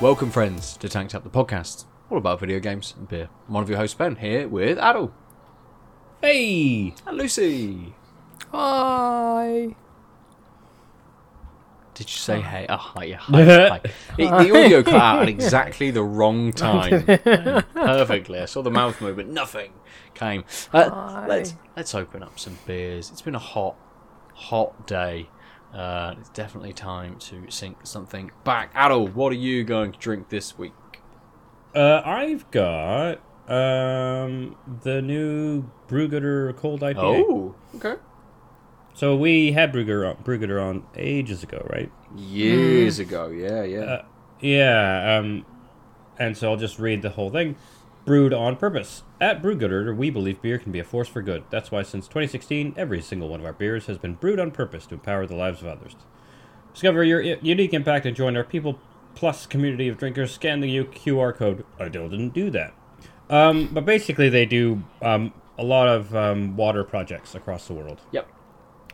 Welcome, friends, to Tanked Up the podcast, all about video games and beer. I'm one of your hosts, Ben, here with Adel Hey! and Lucy. Hi. Did you say hey? Oh, hi, yeah, hi, hi. It- the audio cut out at exactly the wrong time. Perfectly. I saw the mouth move, but nothing came. Uh, let's let's open up some beers. It's been a hot, hot day. Uh, it's definitely time to sink something back. Adel, what are you going to drink this week? Uh, I've got um the new Brewgooder Cold IPA. Oh, okay. So we had Brewgooder on, Brewgooder on ages ago, right? Years ago, yeah, yeah. Uh, yeah, um, and so I'll just read the whole thing. Brewed on purpose. At Brewgooder, we believe beer can be a force for good. That's why since 2016, every single one of our beers has been brewed on purpose to empower the lives of others. Discover your unique impact and join our People Plus community of drinkers. Scan the U- QR code. I didn't do that. Um, but basically, they do um, a lot of um, water projects across the world. yep.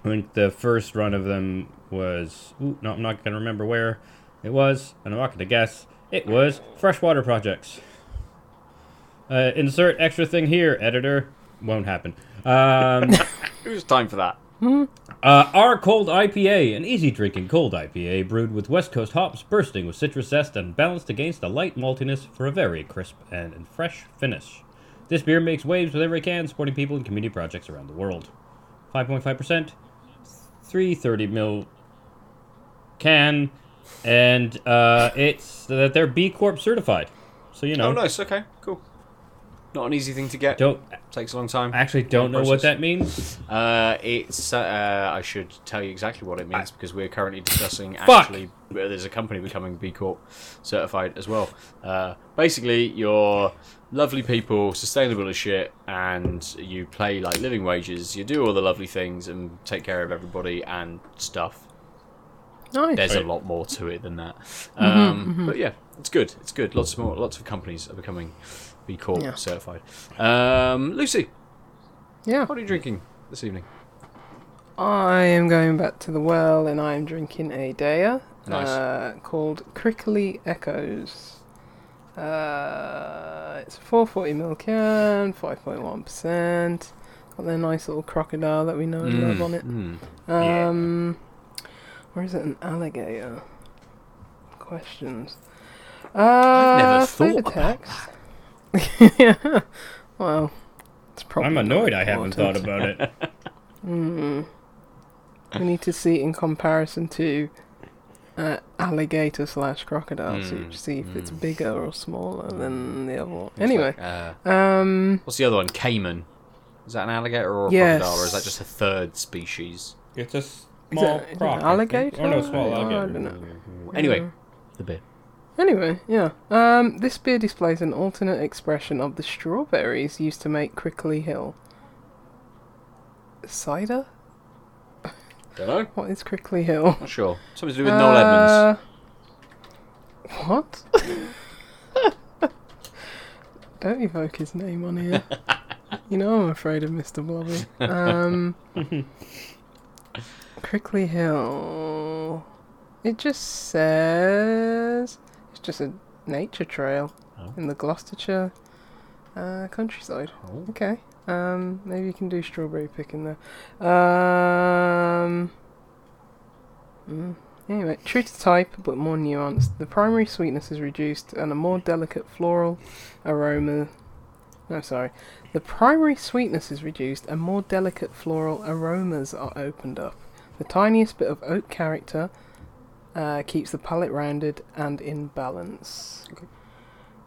I think the first run of them was. Ooh, no, I'm not going to remember where it was, and I'm not going to guess. It was freshwater projects. Uh, insert extra thing here, editor. Won't happen. Um, It was time for that. uh, our cold IPA, an easy drinking cold IPA brewed with West Coast hops, bursting with citrus zest and balanced against a light maltiness for a very crisp and, fresh finish. This beer makes waves with every can, supporting people and community projects around the world. 5.5%, 330 mil can, and uh, it's that they're B Corp certified. So you know, Oh, nice. Okay, cool. Not an easy thing to get. don't Takes a long time. I actually don't know what that means. Uh, it's. Uh, I should tell you exactly what it means because we're currently discussing Fuck! actually. uh, There's a company becoming B Corp certified as well. Uh, basically, you're lovely people, sustainable as shit, and you play like living wages. You do all the lovely things and take care of everybody and stuff. Nice. There's a lot more to it than that. Um, But yeah, it's good. It's good. Lots more. Lots of companies are becoming B Corp Yeah. certified. Um, Lucy, Yeah. what are you drinking this evening? I am going back to the well and I am drinking a Deya Nice. uh, called Crickley Echoes. Uh, it's a 440ml can, 5.1%. Got their nice little crocodile that we know and love on it. Mm. Yeah. Um, Where is it? An alligator? Questions. Uh, never thought about text. Yeah. Well, it's probably. I'm annoyed I haven't thought about it. Hmm. We need to see it in comparison to uh, alligator slash crocodile to Mm, see if it's mm. bigger or smaller than the other one. It's Anyway, like, uh, um, what's the other one? Caiman. Is that an alligator or a Yes. crocodile, or is that just a third species? It's a is small it, is it croc. an I think. alligator? Oh no, small I don't know. Anyway, Yeah. the beer. Anyway, yeah. Um, this beer displays an alternate expression of the strawberries used to make Crickley Hill. Cider? Don't know. What is Crickley Hill? Not sure. Something to do with Noel Edmonds. Uh, What? Don't evoke his name on here. you know I'm afraid of Mr. Blobby. Um, Crickley Hill. It just says just a nature trail Oh. in the Gloucestershire uh, countryside. Oh. Okay. Um, maybe you can do strawberry picking there. Um. mm, Anyway, true to type but more nuanced. The primary sweetness is reduced and a more delicate floral aroma. No, sorry. The primary sweetness is reduced and more delicate floral aromas are opened up. The tiniest bit of oak character uh, keeps the palate rounded and in balance. Okay.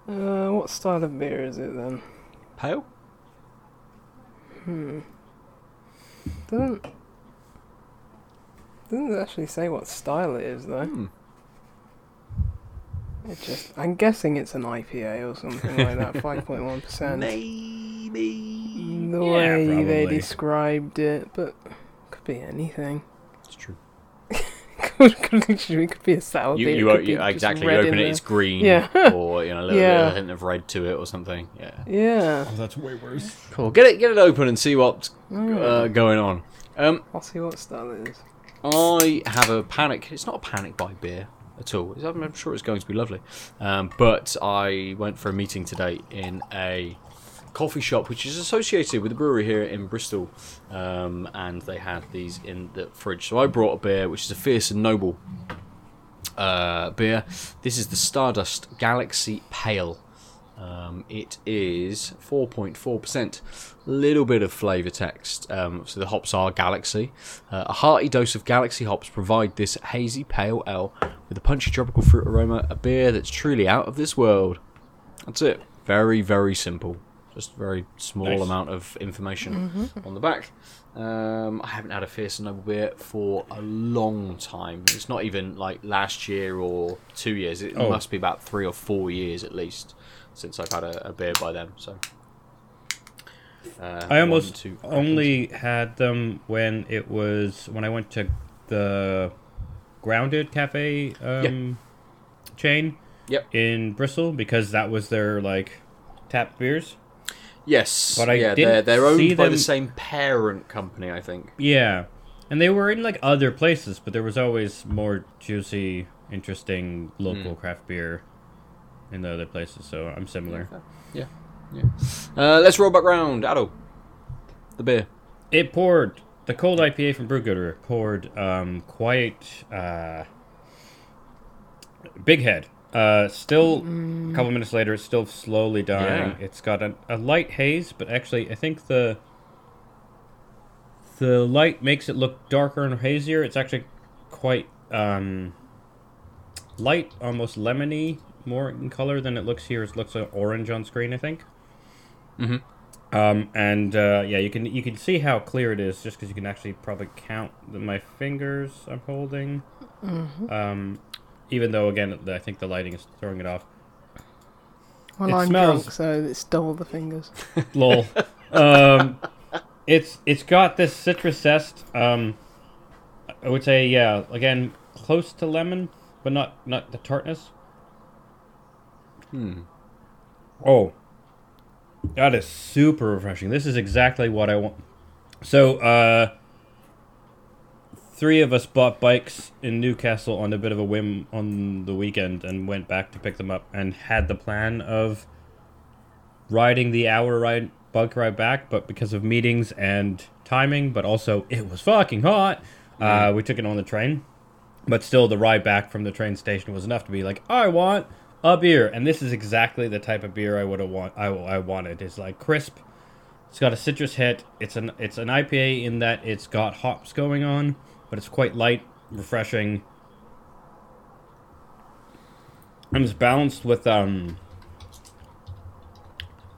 Uh, what style of beer is it then? Pale? Hmm. Doesn't doesn't actually say what style it is though. Hmm. It just I'm guessing it's an IPA or something like that, five point one percent. Maybe. The Yeah, way they described it, but could be anything. It's true. could, could literally could be a sour You, beer. you, could you just exactly. You open it, there. it's green, Yeah. or you know, a little Yeah. bit of hint of red to it, or something. Yeah. Yeah. Oh, that's way worse. Cool. Get it, get it open and see what's Mm. uh, going on. Um, I'll see what style it is. I have a panic. It's not a panic by beer. at all. I'm, I'm sure it's going to be lovely. Um, but I went for a meeting today in a coffee shop which is associated with the brewery here in Bristol, um, and they had these in the fridge. So I brought a beer which is a Fierce and Noble uh, beer. This is the Stardust Galaxy Pale. Um, it is 4.4%. Little bit of flavour text. Um, so the hops are Galaxy. Uh, a hearty dose of Galaxy hops provide this hazy pale ale with a punchy tropical fruit aroma. A beer that's truly out of this world. That's it. Very, very simple. Just a very small Nice. amount of information on the back. Um, I haven't had a Fierce and Noble beer for a long time. It's not even like last year or two years. It Oh. must be about three or four years at least since I've had a, a beer by them. So uh, I one, almost two, only had them when it was when I went to the Grounded Cafe um, chain Yep. in Bristol because that was their like tap beers. Yes, But I yeah, didn't they're they're see owned by the them- same parent company, I think. Yeah, and they were in like other places, but there was always more juicy, interesting local Hmm. craft beer in the other places. So I'm similar. Yeah, yeah. Uh, let's roll back round, Addo. The beer. It poured the cold IPA from Brewgooder poured um, quite uh, big head. Uh, still, a couple minutes later, it's still slowly dying. Yeah. It's got a, a light haze, but actually, I think the the light makes it look darker and hazier. It's actually quite um, light, almost lemony, more in color than it looks here. It looks like orange on screen, I think. Mhm. Um, and uh, yeah, you can you can see how clear it is just because you can actually probably count the, my fingers I'm holding. Um, even though again, I think the lighting is throwing it off. Well, It I'm smells- drunk, so it's double the fingers. Lol. um, it's it's got this citrus zest. Um, I would say yeah, again close to lemon, but not not the tartness. Hmm. Oh, that is super refreshing. This is exactly what I want. So, uh, three of us bought bikes in Newcastle on a bit of a whim on the weekend and went back to pick them up and had the plan of riding the hour ride bike ride back, but because of meetings and timing, but also it was fucking hot, uh, we took it on the train. But still, the ride back from the train station was enough to be like, I want a beer, and this is exactly the type of beer I would have want. I, I wanted. It's like crisp. It's got a citrus hit. It's an it's an IPA in that it's got hops going on, but it's quite light, refreshing, and it's balanced with um.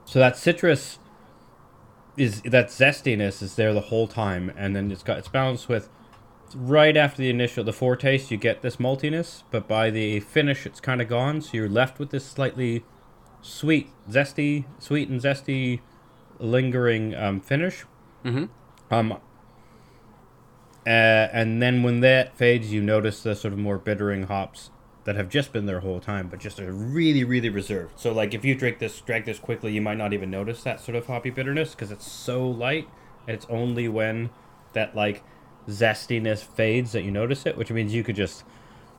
So that citrus is that zestiness is there the whole time, and then it's got it's balanced with right after the initial the foretaste you get this maltiness but by the finish it's kind of gone so you're left with this slightly sweet zesty sweet and zesty lingering um, finish Mm-hmm. um uh, and then when that fades you notice the sort of more bittering hops that have just been there the whole time but just are really really reserved so like if you drink this drink this quickly you might not even notice that sort of hoppy bitterness because it's so light and it's only when that like zestiness fades that you notice it, which means you could just,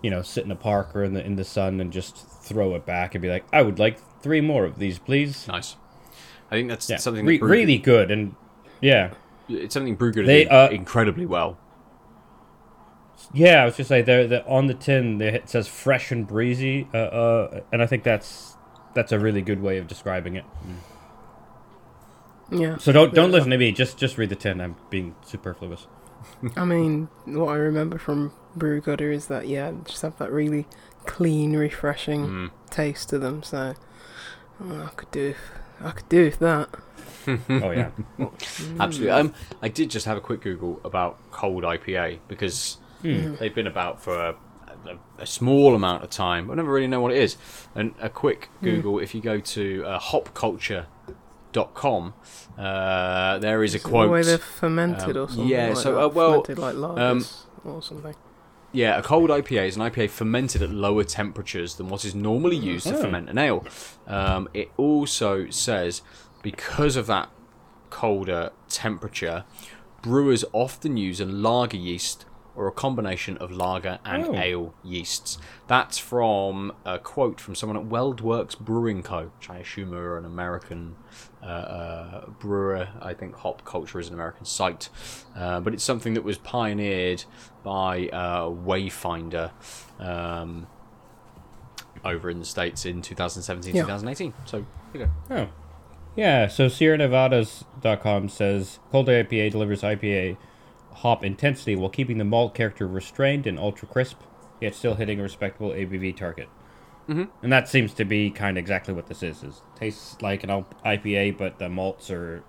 you know, sit in a park or in the in the sun and just throw it back and be like, I would like three more of these, please. Nice. I think that's Yeah, something that Brew- really good and yeah, It's something They, did uh, incredibly well. Yeah. I was just like, they're, they're on the tin. They, it says fresh and breezy, uh, uh, and I think that's that's a really good way of describing it. Yeah. So don't don't listen to me. Just just read the tin. I'm being superfluous. I mean, what I remember from Brewgooder is that yeah, just have that really clean, refreshing Mm. taste to them. So oh, I could do, I could do with that. oh yeah. Absolutely. Um, I did just have a quick Google about cold IPA because Hmm. they've been about for a, a, a small amount of time. I never really know what it is. And a quick Google, if you go to uh, hopculture.com, uh, there is a Is quote. The way they're fermented um, or something. yeah, like so, uh, well, fermented like um, or something. Yeah, a cold IPA is an IPA fermented at lower temperatures than what is normally used to Oh. ferment an ale. Um, it also says because of that colder temperature, brewers often use a lager yeast or a combination of lager and Oh. ale yeasts. That's from a quote from someone at WeldWerks Brewing Co., which I assume are an American uh, uh, brewer. I think hop culture is an American site, uh, but it's something that was pioneered by uh, Wayfinder. Um, over in the states in 2017 Yeah. 2018 so there you go Oh. Yeah, so Sierra Nevadas.com says Cold IPA delivers IPA hop intensity while keeping the malt character restrained and ultra crisp, yet still hitting a respectable ABV target. Mm-hmm. And that seems to be kind of exactly what this is. Is tastes like an IPA, but the malts are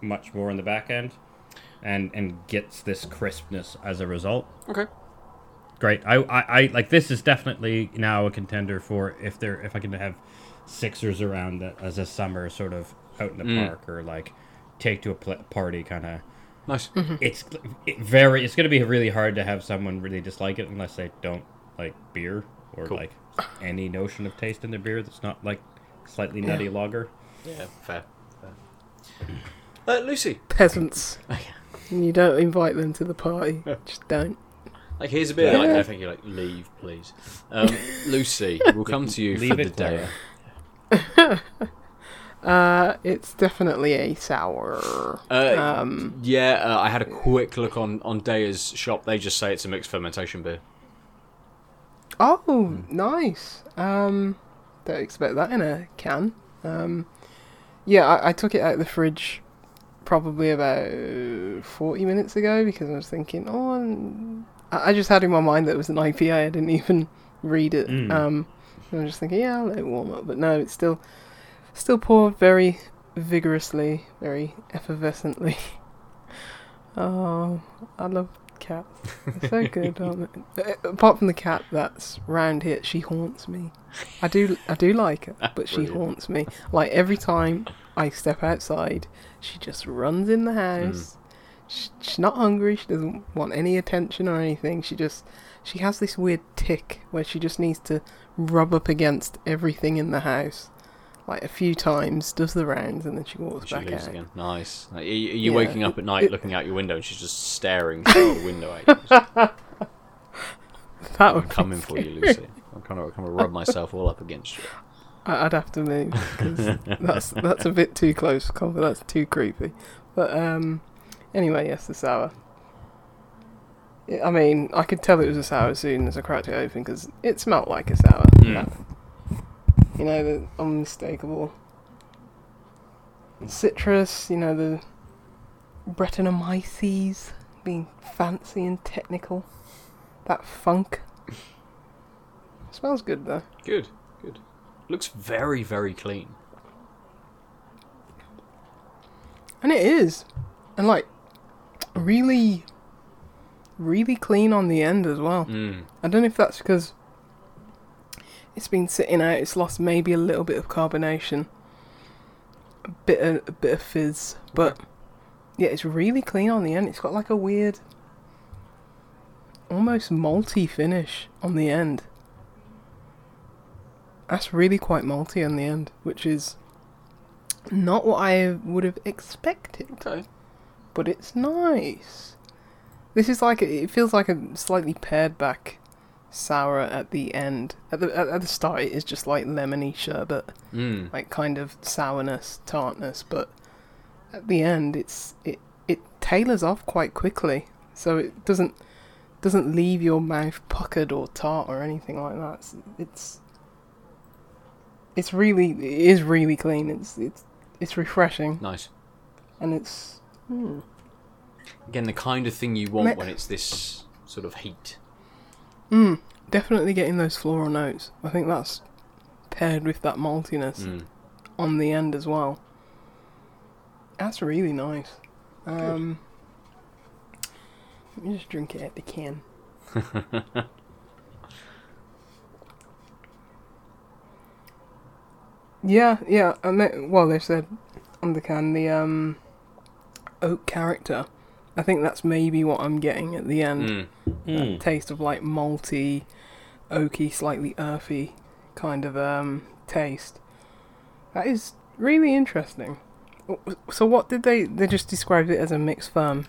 much more in the back end, and and gets this crispness as a result. okay Great. I, I, I like this is definitely now a contender for if there if I can have Sixers around that as a summer sort of out in the Mm. park or like take to a pl- party kind of. Nice It's it very. It's going to be really hard to have someone really dislike it unless they don't like beer or Cool. like any notion of taste in their beer that's not like slightly nutty lager. Yeah, fair. fair. Uh, Lucy, Peasants. And you don't invite them to the party. Just don't. like here's a bit. Like, I think you like leave, please. Um, Lucy, we'll come to you Leave for the day. Clara. Uh, it's definitely a sour. Uh, Um, yeah, uh, I had a quick look on on Deya's shop. They just say it's a mixed fermentation beer. oh, nice. Um, don't expect that in a can. Um, yeah, I, I took it out of the fridge probably about 40 minutes ago because I was thinking, oh, and- I, I just had in my mind that it was an IPA. I didn't even read it. Mm. Um, I was just thinking, yeah, I'll let it warm up. But no, it's still, still pour very vigorously, very effervescently. Oh, I love cats. They're so good, aren't they? Uh, Apart from the cat that's round here, she haunts me. I do, I do like her, but she Brilliant. haunts me. Like every time I step outside, she just runs in the house. Sh she's not hungry. She doesn't want any attention or anything. She just, she has this weird tick where she just needs to rub up against everything in the house, like a few times, does the rounds, and then she walks She back leaves out. again. Nice. Like, are you, are you Yeah, waking up at night, it- looking out your window, and she's just staring through the window at you? That I'm would be coming for you, Lucy. I'm kind of, kind of rub myself all up against you. I'd have to move because that's that's a bit too close for comfort. That's too creepy. But um, anyway, yes, the sour. I- I mean, I could tell it was a sour as soon as I cracked it open because it smelt like a sour. Mm. You know, the unmistakable citrus. You know, the Brettanomyces being fancy and technical. That funk. smells good though. Good, good. Looks very, very clean. And it is. And like really really clean on the end as well. Mm. I don't know if that's because it's been sitting out, it's lost maybe a little bit of carbonation. A bit of, a bit of fizz, but yeah, it's really clean on the end. It's got like a weird almost malty finish on the end. That's really quite malty on the end, which is not what I would have expected Okay. but it's nice. This is like a, it feels like a slightly pared back sour at the end. At the at, the start, it is just like lemony sherbet, Mm. like kind of sourness, tartness, but at the end, it's it it tailors off quite quickly, so it doesn't doesn't leave your mouth puckered or tart or anything like that. It's it's, it's really it is really clean. It's it's it's refreshing Nice. and it's. Hmm. Again, the kind of thing you want Me- when it's this sort of heat. Mm, definitely getting those floral notes. I think that's paired with that maltiness Mm. on the end as well. That's really nice. Um, let me just drink it at the can. yeah, yeah. And they, well, they said on the can the um, oak character. I think that's maybe what I'm getting at the end Mm. Mm. that taste of like malty, oaky, slightly earthy kind of um, taste. That is really interesting. So what did they? They just described it as a mixed firm.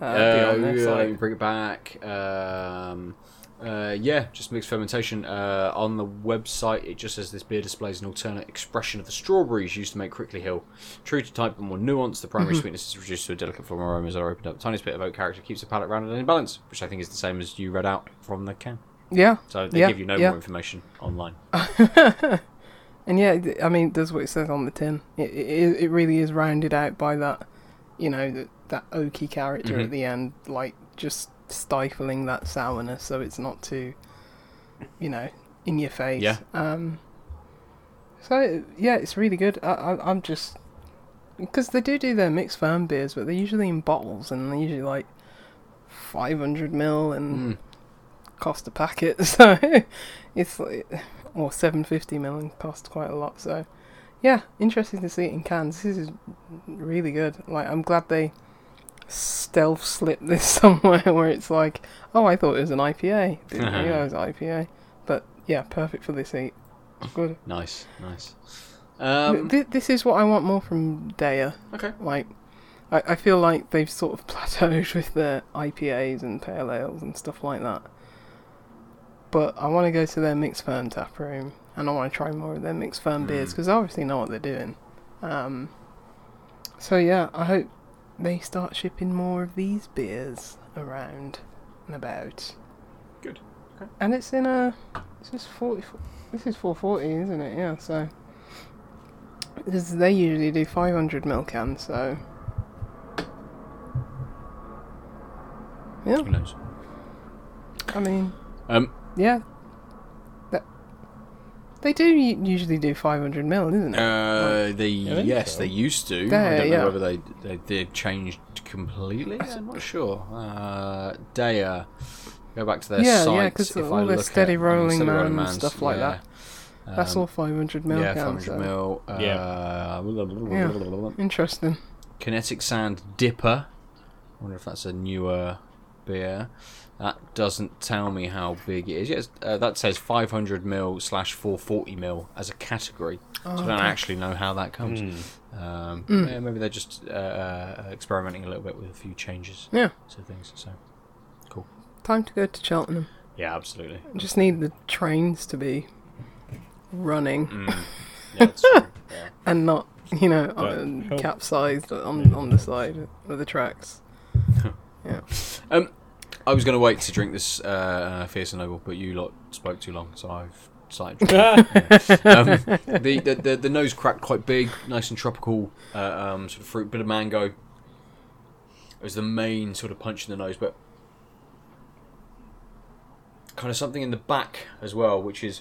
Uh, Uh, yeah, like- bring it back. Um, uh, yeah, just mixed fermentation. Uh, on the website, it just says this beer displays an alternate expression of the strawberries used to make Crickley Hill. True to type, but more nuanced. The primary sweetness is reduced to a delicate form of aromas that are opened up. Tiniest bit of oak character keeps the palate rounded and in balance, which I think is the same as you read out from the can. yeah, So they Yeah, give you no yeah. more information online. and yeah, I mean, that's what it says on the tin. It it, it really is rounded out by that, you know, that that oaky character Mhm. at the end, like just stifling that sourness, so it's not too, you know, in your face. Yeah. Um. So yeah, it's really good. I, I I'm just because they do do their mixed firm beers, but they're usually in bottles, and they're usually like 500 mil and Mm. cost a packet. So it's like or 750 mil and cost quite a lot. So yeah, interesting to see it in cans. This is really good. Like I'm glad they stealth slip this somewhere where it's like, oh, I thought it was an IPA. Didn't realize it was IPA. But yeah, perfect for this heat. Good. Nice, nice. Um, Th- this is what I want more from Deya. okay. Like, I, I feel like they've sort of plateaued with their IPAs and pale ales and stuff like that. But I want to go to their mixed firm tap room and I want to try more of their mixed firm beers because I obviously know what they're doing. Um, so yeah, I hope they start shipping more of these beers around and about. Good. Okay. And it's in a. This is forty. This is four forty, isn't it? Yeah. So. This, they usually do five hundred mil cans, so. Yeah, Who knows? I mean, Um, yeah. That, they do usually do five hundred mil, isn't it? Uh, they I yes, so. they used to. Yeah, I don't know yeah. whether they they they've changed completely. I'm not sure. Uh, Deya, go back to their Yeah, site. yeah, 'cause if all I their Steady at- Rolling Steady Man Mans, stuff like yeah. That's Um, all five hundred mil Yeah, 500 so- mil. Uh, Yeah. Interesting. Kinetic Sand Dipper. I wonder if that's a newer beer. That doesn't tell me how big it is. Yes, uh, that says 500 mil slash 440 mil as a category. so I don't Oh, okay. actually know how that comes. Hmm. Um, Mm. yeah, maybe they're just uh, uh, experimenting a little bit with a few changes Yeah. to things. So cool. Time to go to Cheltenham. yeah, absolutely. Just need the trains to be running Mm. Yeah, that's true. Yeah. and not, you know, But um, capsized on on the side of the tracks. Yeah. Um, I was going to wait to drink this uh, Fierce and Noble, but you lot spoke too long, so I've decided. To um, the, the, the the nose cracked quite big, nice and tropical, uh, um, sort of fruit, bit of mango. It was the main sort of punch in the nose, but kind of something in the back as well, which is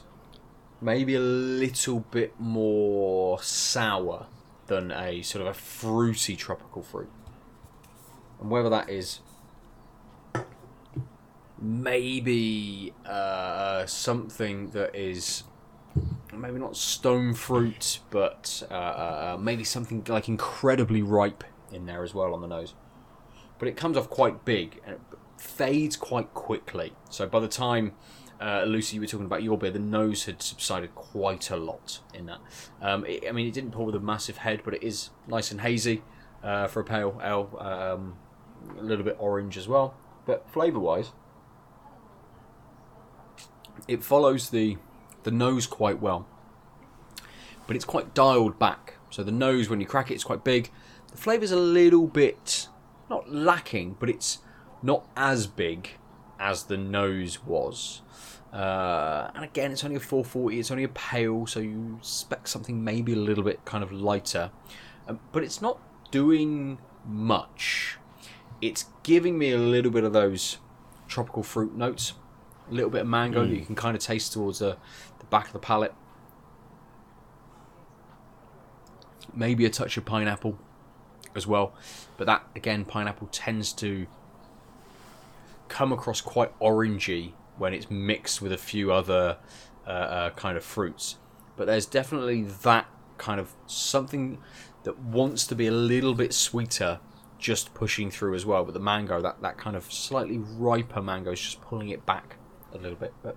maybe a little bit more sour than a sort of a fruity tropical fruit. And whether that is maybe uh, something that is maybe not stone fruit, but uh, uh, maybe something like incredibly ripe in there as well on the nose. But it comes off quite big and it fades quite quickly. So by the time uh, Lucy, you were talking about your beer, the nose had subsided quite a lot in that. Um, it, I mean, it didn't pour with a massive head, but it is nice and hazy uh, for a pale ale. Um, a little bit orange as well. But flavour wise, it follows the the nose quite well. But it's quite dialed back. So the nose, when you crack it, it's quite big. The flavour's a little bit not lacking, but it's not as big as the nose was. Uh, and again, it's only a 440. It's only a pale, so you expect something maybe a little bit kind of lighter. Um, but it's not doing much. It's giving me a little bit of those tropical fruit notes, little bit of mango that you can kind of taste towards the, the back of the palate. Maybe a touch of pineapple as well, but that again, pineapple tends to come across quite orangey when it's mixed with a few other uh, uh, kind of fruits. But there's definitely that kind of something that wants to be a little bit sweeter, just pushing through as well. But the mango, that, that kind of slightly riper mango, is just pulling it back a little bit. But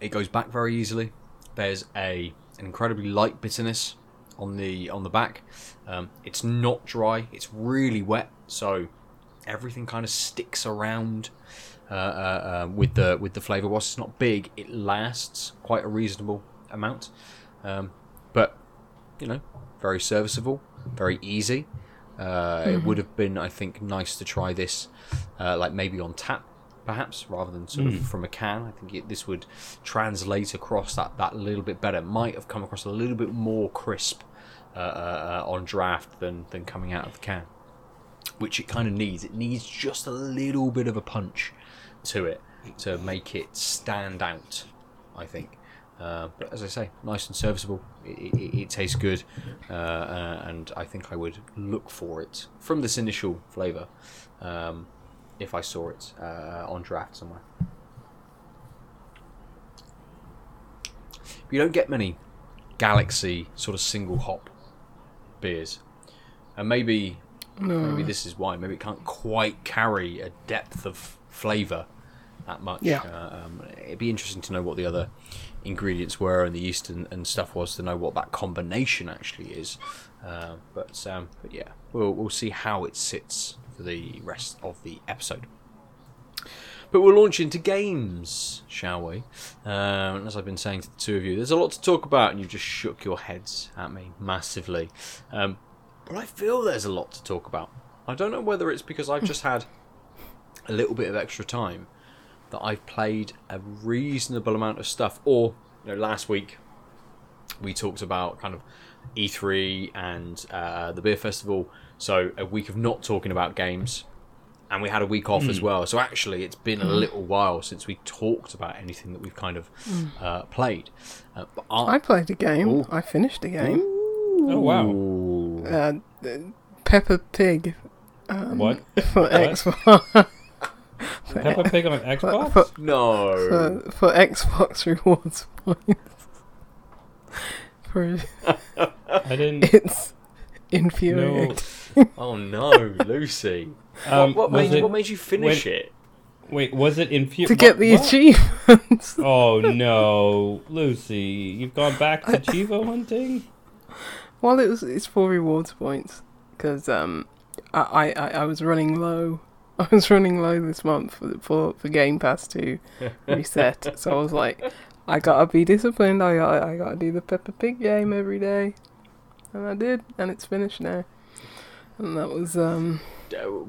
it goes back very easily. There's a an incredibly light bitterness on the on the back. Um, it's not dry. It's really wet, so everything kind of sticks around uh, uh, uh, with the with the flavour. Whilst it's not big, it lasts quite a reasonable amount. Um, but you know, very serviceable, very easy. Uh, It would have been, I think, nice to try this, uh, like maybe on tap, perhaps, rather than sort of from a can. I think it, this would translate across that that little bit better. Might have come across a little bit more crisp uh, uh, on draft than than coming out of the can, which it kind of needs. It needs just a little bit of a punch to it to make it stand out. I think. Uh, but as I say, nice and serviceable. It, it, it tastes good, uh, uh, and I think I would look for it from this initial flavour um, if I saw it uh, on draft somewhere. You don't get many Galaxy sort of single hop beers, and maybe maybe this is why. Maybe it can't quite carry a depth of flavour that much. Yeah. Uh, um, it'd be interesting to know what the other ingredients were and the yeast and, and stuff was to know what that combination actually is. Uh, but um, but yeah, we'll we'll see how it sits for the rest of the episode. But we'll launch into games, shall we? Um, as I've been saying to the two of you, there's a lot to talk about, and you just shook your heads at me massively. Um, but I feel there's a lot to talk about. I don't know whether it's because I've just had a little bit of extra time that I've played a reasonable amount of stuff. Or, you know, last week we talked about kind of E3 and uh, the beer festival. So a week of not talking about games, and we had a week off as well. So actually, it's been a little while since we talked about anything that we've kind of uh, played. Uh, but I played a game. Ooh. I finished a game. Oh wow! Ooh. Uh, Peppa Pig what? for Xbox. Peppa Pig on Xbox? for, no. for, for Xbox rewards points. For I didn't. it's infuriating. No. Oh no, Lucy. Um, what, what made it, what made you finish wait. it? Wait, was it in To get the achievements. Oh no, Lucy, you've gone back to cheevo hunting. Well, it was it's for rewards points because um, I, I I was running low. I was running low this month for for, for Game Pass to reset. so I was like, I gotta be disciplined. I gotta, I gotta do the Peppa Pig game every day, and I did, and it's finished now. And that was um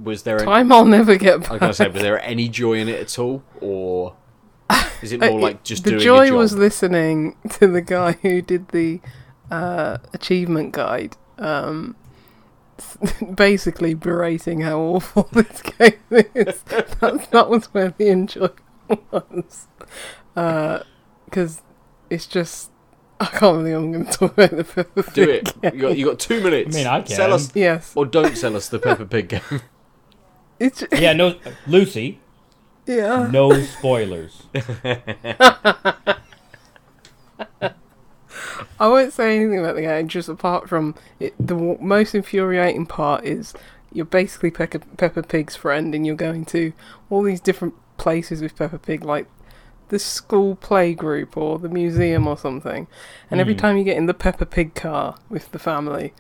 Was there? Any, time I'll never get I was back. gonna say, was there any joy in it at all, or is it Uh, more like just the doing joy was listening to the guy who did the uh, achievement guide, um, basically berating how awful this game is. that, that was where the enjoyment was, uh, because it's just I can't believe I'm going to talk about the Peppa Do Pig it. You got you got two minutes. I mean, I Sell can. us Yes, or don't sell us the Peppa Pig game. it's Yeah, no, Lucy, yeah. no spoilers. I won't say anything about the game, just apart from it, the most infuriating part is you're basically Peppa, Peppa Pig's friend, and you're going to all these different places with Peppa Pig, like the school play group or the museum or something. And every Hmm. time you get in the Peppa Pig car with the family,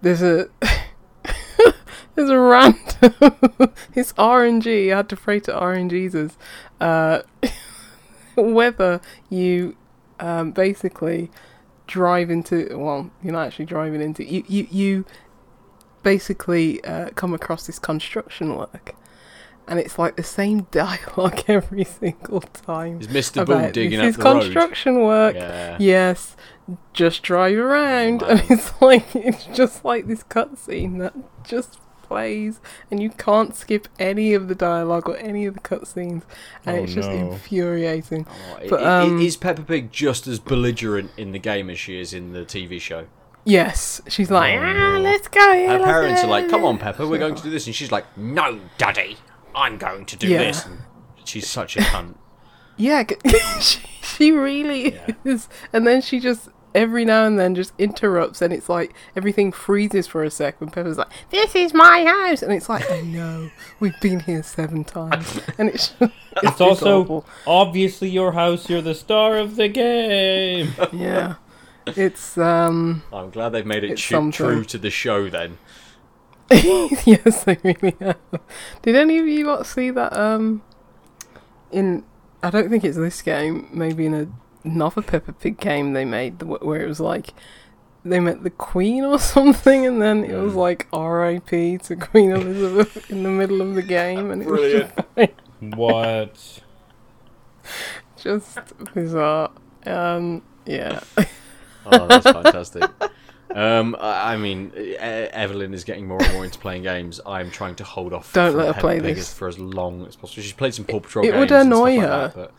there's a there's a random it's RNG. I had to pray to RNGesus. Uh, whether you um, basically drive into well you're not actually driving into you you, you basically uh, come across this construction work and it's like the same dialogue every single time Is Mr. Bull about digging this up is the road? construction work Yeah. yes just drive around Wow. and it's like it's just like this cutscene that just plays and you can't skip any of the dialogue or any of the cutscenes and Oh, it's just no. infuriating Oh, i- But, um, is Peppa Pig just as belligerent in the game as she is in the TV show? Yes, she's like, Oh, ah, no. let's go. here, Her parents go, are like, "Come on, yeah." Peppa, we're going to do this," and she's like, "No, Daddy, I'm going to do Yeah. this." And she's such a cunt. Yeah, she, she really Yeah. is. And then she just every now and then just interrupts, and it's like everything freezes for a sec. When Peppa's like, "This is my house," and it's like, "I know, we've been here seven times," and it's it's, It's also awful. obviously your house. You're the star of the game. yeah. It's um I'm glad they've made it It's true to the show. Then yes, they really have. Did any of you lot see that? Um, in I don't think it's this game. Maybe in a, another Peppa Pig game they made, where it was like they met the Queen or something, and then it was Mm. like R.I.P. to Queen Elizabeth in the middle of the game, and it was Brilliant. What? just, just bizarre. Um, yeah, oh, that's fantastic. Um, I I mean, E- Evelyn is getting more and more into playing games. I'm trying to hold off. Don't let her play Pig this. for as long as possible. She's played some Paw Patrol It games would annoy like her. that, but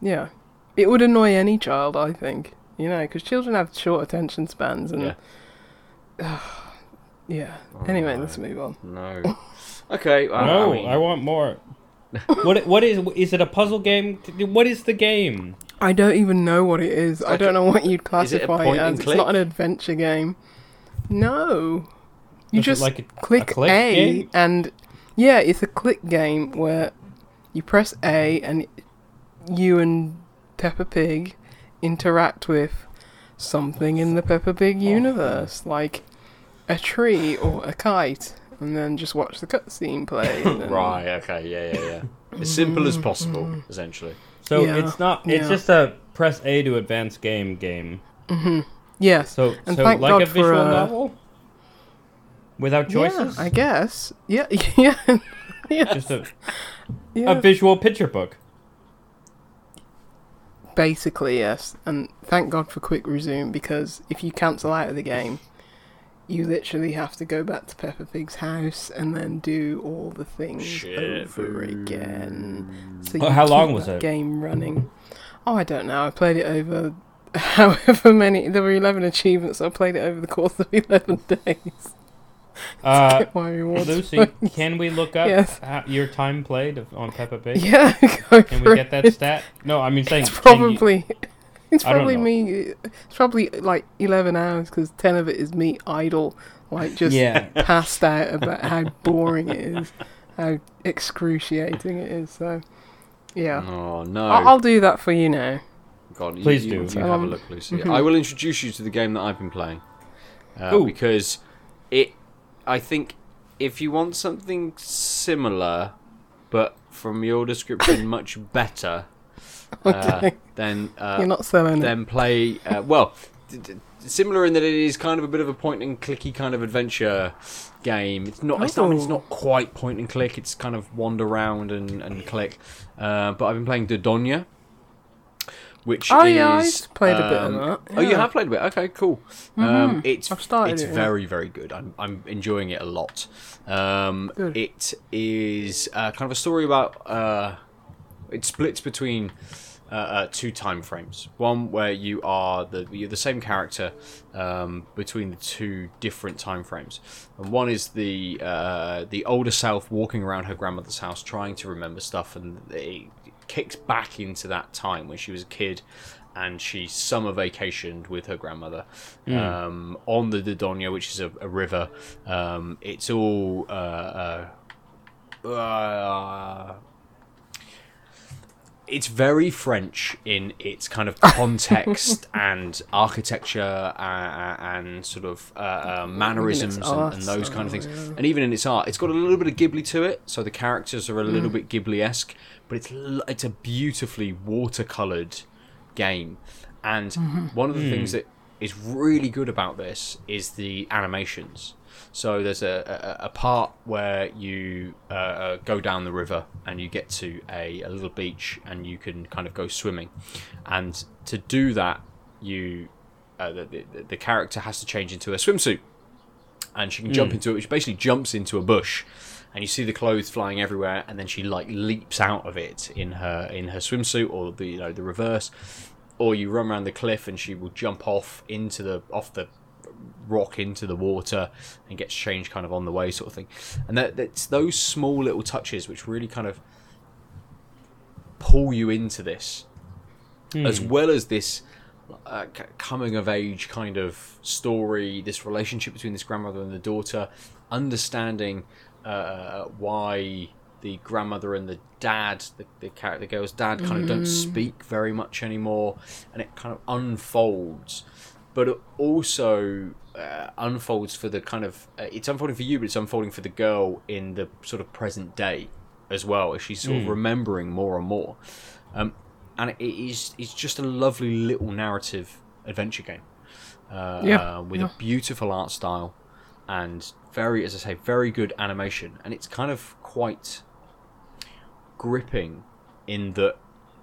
yeah, it would annoy any child, I think. You know, because children have short attention spans, and Yeah. yeah. Oh, Anyway, no. let's move on. no. Okay. Well, no, I mean, I want more. what? What is? Is it a puzzle game? What is the game? I don't even know what it is. I like don't a- know what you'd classify point it as. It's not an adventure game. No. You Is just like a, click, a click A game? and yeah, it's a click game where you press A and you and Peppa Pig interact with something in the Peppa Pig universe, like a tree or a kite, and then just watch the cutscene play. and then- Right. Okay. Yeah. Yeah. Yeah. As simple as possible, essentially. So Yeah, it's not. It's yeah. just a press A to advance game game. Yes. So And so thank like God a for, visual uh, novel without choices. Yeah, I guess. Yeah. Yeah. yeah. just a, yeah. a visual picture book. Basically, yes. And thank God for quick resume because if you cancel out of the game, you literally have to go back to Peppa Pig's house and then do all the things Shit. over again. So you how long was that it? Game running. Oh, I don't know. I played it over however many. There were eleven achievements. So I played it over the course of eleven days. Uh, Get my rewards Lucy, points. can we look up Yes. ho- your time played on Peppa Pig? Yeah, go Can for we get that it. stat? No, I mean saying It's can you- probably it's probably me. It's probably like eleven hours because ten of it is me idle, like just yeah. passed out about how boring it is, how excruciating it is. So, yeah, Oh no. I'll, I'll do that for you now. God, Please you, do. You have a Um, look, Lucy. mhm. I will introduce you to the game that I've been playing uh, because it. I think if you want something similar, but from your description much better, uh, Okay. then uh, You're not selling then play. Uh, well, d- d- similar in that it is kind of a bit of a point and clicky kind of adventure game. It's not. It's not. I mean, it's Oh. not quite point and click. It's kind of wander around and, and click. Uh, but I've been playing Dordogne, which Oh is. yeah, I've played play a bit of um, that. Oh, you have played a bit. Okay, cool. Um, Mhm. it's I've started it's it, yeah. very very good. I'm I'm enjoying it a lot. Um, Good. it is uh, kind of a story about. Uh, it splits between uh, uh, two time frames. One where you are the you're the same character um, between the two different time frames, and one is the uh, the older self walking around her grandmother's house trying to remember stuff, and it kicks back into that time when she was a kid. And she summer vacationed with her grandmother um, on the Dordogne, which is a, a river. Um, it's all uh, uh, uh, it's very French in its kind of context and architecture uh, and sort of uh, uh, mannerisms and, and those kind of things. And even in its art, it's got a little bit of Ghibli to it, so the characters are a little Mm. bit Ghibli-esque, but it's it's a beautifully watercolored game. And Mm-hmm. one of the things that is really good about this is the animations. So there's a, a, a part where you uh, uh, go down the river and you get to a, a little beach and you can kind of go swimming. And to do that, you uh, the, the, the character has to change into a swimsuit. And she can jump into it. She basically jumps into a bush, and you see the clothes flying everywhere. And then she like leaps out of it in her in her swimsuit, or the you know the reverse. Or you run around the cliff, and she will jump off into the off the rock into the water and gets changed kind of on the way sort of thing and that that's those small little touches which really kind of pull you into this as well as this uh, coming of age kind of story this relationship between this grandmother and the daughter understanding uh, why the grandmother and the dad, the the, character, the girl's dad, kind of don't speak very much anymore, and it kind of unfolds. But it also uh, unfolds for the kind of uh, it's unfolding for you, but it's unfolding for the girl in the sort of present day as well, as she's sort of remembering more and more. Um, and it is it's just a lovely little narrative adventure game uh, Yeah, with yeah. a beautiful art style and very, as I say, very good animation. And it's kind of quite gripping in that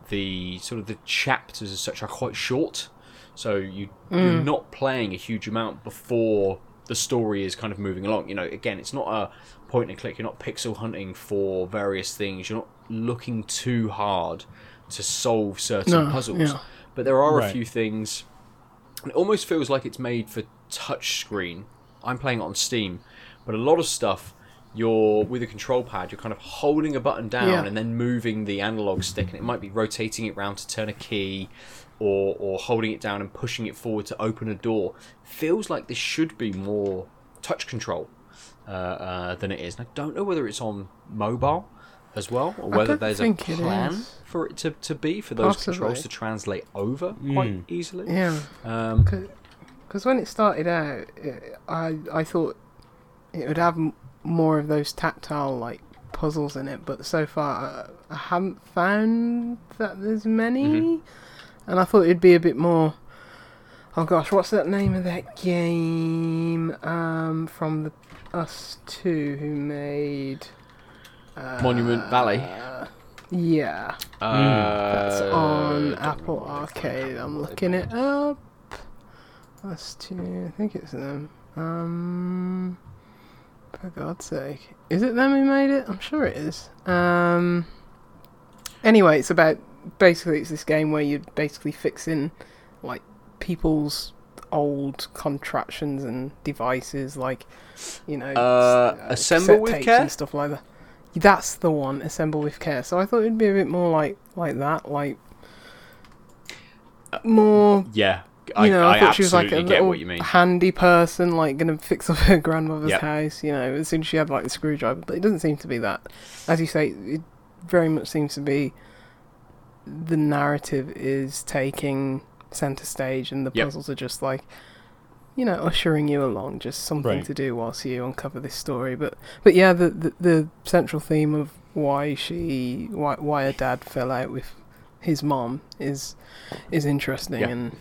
the sort of the chapters as such are quite short. So you you're mm. not playing a huge amount before the story is kind of moving along. You know, again, it's not a point and click. You're not pixel hunting for various things. You're not looking too hard to solve certain No, puzzles. yeah. But there are a few things. It almost feels like it's made for touchscreen. I'm playing it on Steam, but a lot of stuff you're with a control pad, you're kind of holding a button down Yeah. and then moving the analog stick, and it might be rotating it round to turn a key, or or holding it down and pushing it forward to open a door. Feels like this should be more touch control uh, uh, than it is. And I don't know whether it's on mobile as well, or whether there's a think it plan for it to, to be for those Possibly. controls to translate over quite easily. Yeah. Um, Because when it started out, it, I I thought it would have m- more of those tactile like puzzles in it, but so far I, I haven't found that there's many. Mm-hmm. And I thought it'd be a bit more. Oh gosh, what's that name of that game? Um, from the ustwo who made. Uh, Monument Valley. Yeah, uh, that's on don't Apple remember what it's Arcade. I'm looking it up. ustwo, I think it's them. Um, for God's sake, is it them who made it? I'm sure it is. Um, anyway, it's about basically it's this game where you're basically fixing like people's old contraptions and devices, like you know, Uh, s- Assemble with Care? and stuff like that. That's the one, assemble with care. So I thought it'd be a bit more like like that, like more Yeah, I, you know, I, I thought she was like a little what you mean. handy person, like gonna fix up her grandmother's Yep. house. You know, as soon as she had like the screwdriver, but it doesn't seem to be that. As you say, it very much seems to be the narrative is taking center stage, and the Yep. puzzles are just like, you know, ushering you along, just something Right. to do whilst you uncover this story. But but yeah, the the, the central theme of why she why why her dad fell out with his mom is is interesting Yeah. and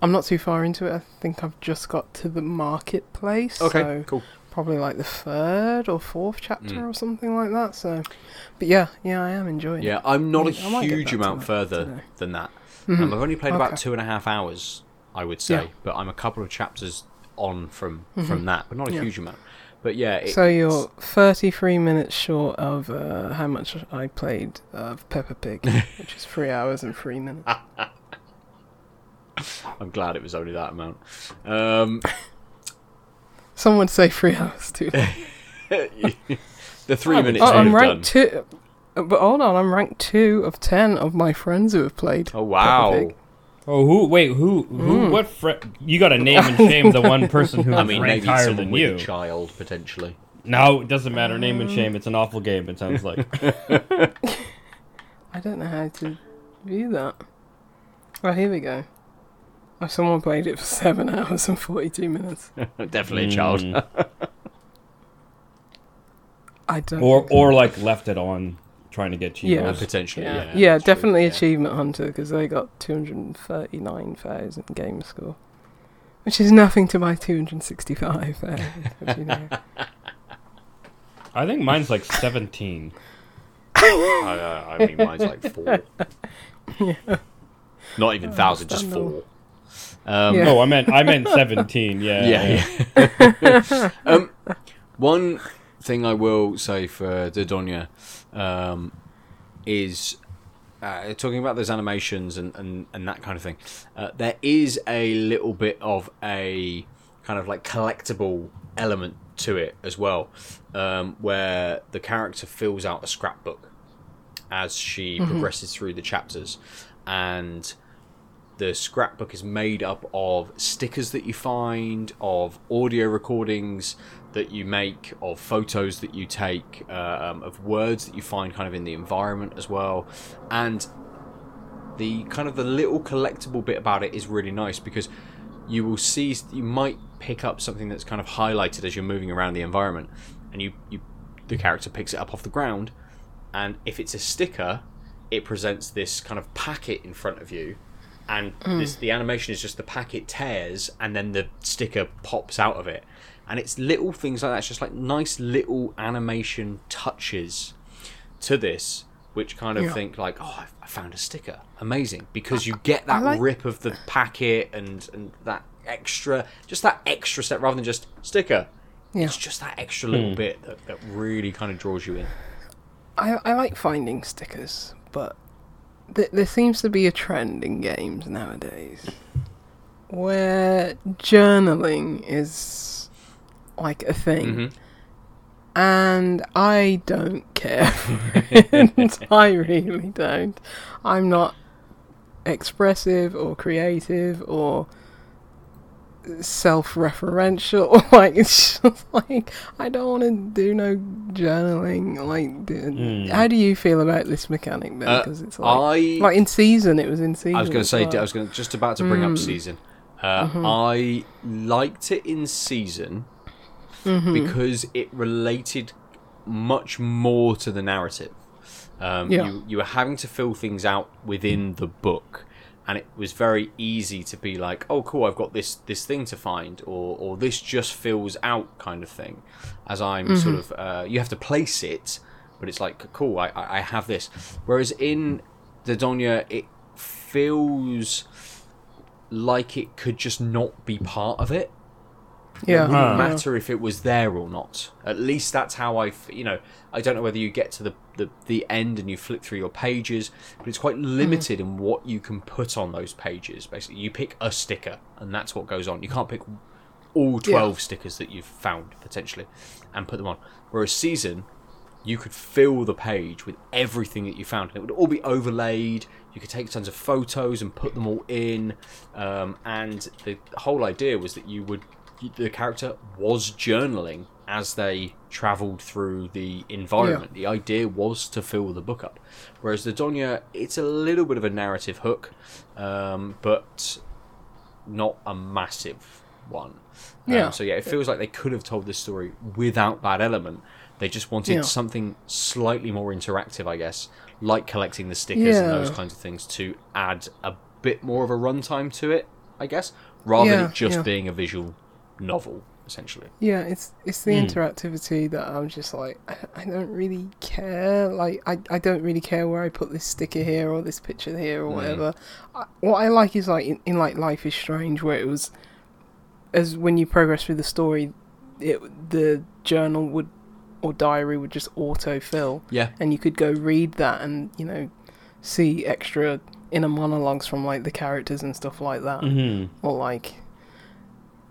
I'm not too far into it. I think I've just got to the marketplace. Okay, So cool. probably like the third or fourth chapter Mm. or something like that. So, but yeah, yeah, I am enjoying it. Yeah, it. I'm not a I might get huge amount further today. than that. Mhm. Um, I've only played about two and a half hours, I would say, Yeah. but I'm a couple of chapters on from from that, but not a Yeah. huge amount. But yeah, it, so you're 33 minutes short of uh, how much I played of Peppa Pig, which is three hours and three minutes. I'm glad it was only that amount. Um, Some would say three hours too. the three minutes Oh, would I'm ranked done. two. But hold on, I'm ranked two of ten of my friends who have played. Oh wow! Oh, who? Wait, who? Who? Mm. What? Fr- you got to name and shame the one person who's I mean, ranked maybe higher than you. a child potentially. No, it doesn't matter. Name and shame. It's an awful game. It sounds like. I don't know how to view that. Oh, here we go. Oh, someone played it for seven hours and forty-two minutes. Definitely a child. Mm. I don't. or or like left it on, trying to get cheevos. Yeah. Uh, potentially, yeah. yeah, yeah, that's true, definitely yeah. Achievement Hunter because they got two hundred and thirty-nine thousand game score, which is nothing to my two hundred sixty-five thousand. you know. I think mine's like seventeen. I, uh, I mean, mine's like four. Not even thousand, just four. Um, Yeah. No, I meant I meant seventeen. Yeah. yeah, yeah. um, one thing I will say for Dordogne um, is uh, talking about those animations and, and, and that kind of thing. Uh, there is a little bit of a kind of like collectible element to it as well, um, where the character fills out a scrapbook as she progresses through the chapters, and the scrapbook is made up of stickers that you find, of audio recordings that you make, of photos that you take, uh, um, of words that you find kind of in the environment as well, and the kind of the little collectible bit about it is really nice because you will see you might pick up something that's kind of highlighted as you're moving around the environment, and you you the character picks it up off the ground, and if it's a sticker, it presents this kind of packet in front of you and mm. this, the animation is just the packet tears and then the sticker pops out of it. And it's little things like that it's just like nice little animation touches to this which kind of Yeah. think like oh I- I found a sticker. Amazing. Because you get that like- rip of the packet and and that extra just that extra step rather than just sticker. Yeah. it's just that extra little hmm. bit that, that really kind of draws you in. I, I like finding stickers, but th- there seems to be a trend in games nowadays where journaling is like a thing. Mhm. And I don't care for. I really don't. I'm not expressive or creative or self-referential. Like it's just like I don't want to do no journaling. Like, Mm. how do you feel about this mechanic? Uh, Because it's like, I like in season, it was in season. I was going to say, well. I was going just about to bring up Mm. season. Uh, Mm-hmm. I liked it in season Mm-hmm. because it related much more to the narrative. Um, Yeah. you, you were having to fill things out within the book, and it was very easy to be like, "Oh, cool! I've got this this thing to find," or "or this just fills out," kind of thing. As I'm sort Mm-hmm. of, uh, you have to place it, but it's like, "Cool! I, I I have this." Whereas in the Dordogne, it feels like it could just not be part of it yeah, it wouldn't yeah. matter if it was there or not. At least that's how I, f- you know, I don't know whether you get to the, the, the end and you flip through your pages, but it's quite limited in what you can put on those pages. Basically, you pick a sticker and that's what goes on. You can't pick all 12 stickers that you've found potentially and put them on. Whereas season, you could fill the page with everything that you found. It would all be overlaid. You could take tons of photos and put them all in. Um, and the whole idea was that you would, the character was journaling as they travelled through the environment. The idea was to fill the book up. Whereas the Dordogne, it's a little bit of a narrative hook, um, but not a massive one. Um, Yeah. so yeah, it feels like they could have told this story without that element. They just wanted Yeah. something slightly more interactive, I guess, like collecting the stickers and those kinds of things to add a bit more of a runtime to it, I guess, rather than Yeah, just yeah. being a visual novel, essentially. Yeah, it's it's the Hmm. interactivity that I'm just like I, I don't really care. Like I, I don't really care where I put this sticker here or this picture here or Mm. whatever. I, what I like is like in, in like Life is Strange where it was as when you progress through the story, it the journal would or diary would just auto fill Yeah. and you could go read that and you know see extra inner monologues from like the characters and stuff like that Mm-hmm. or like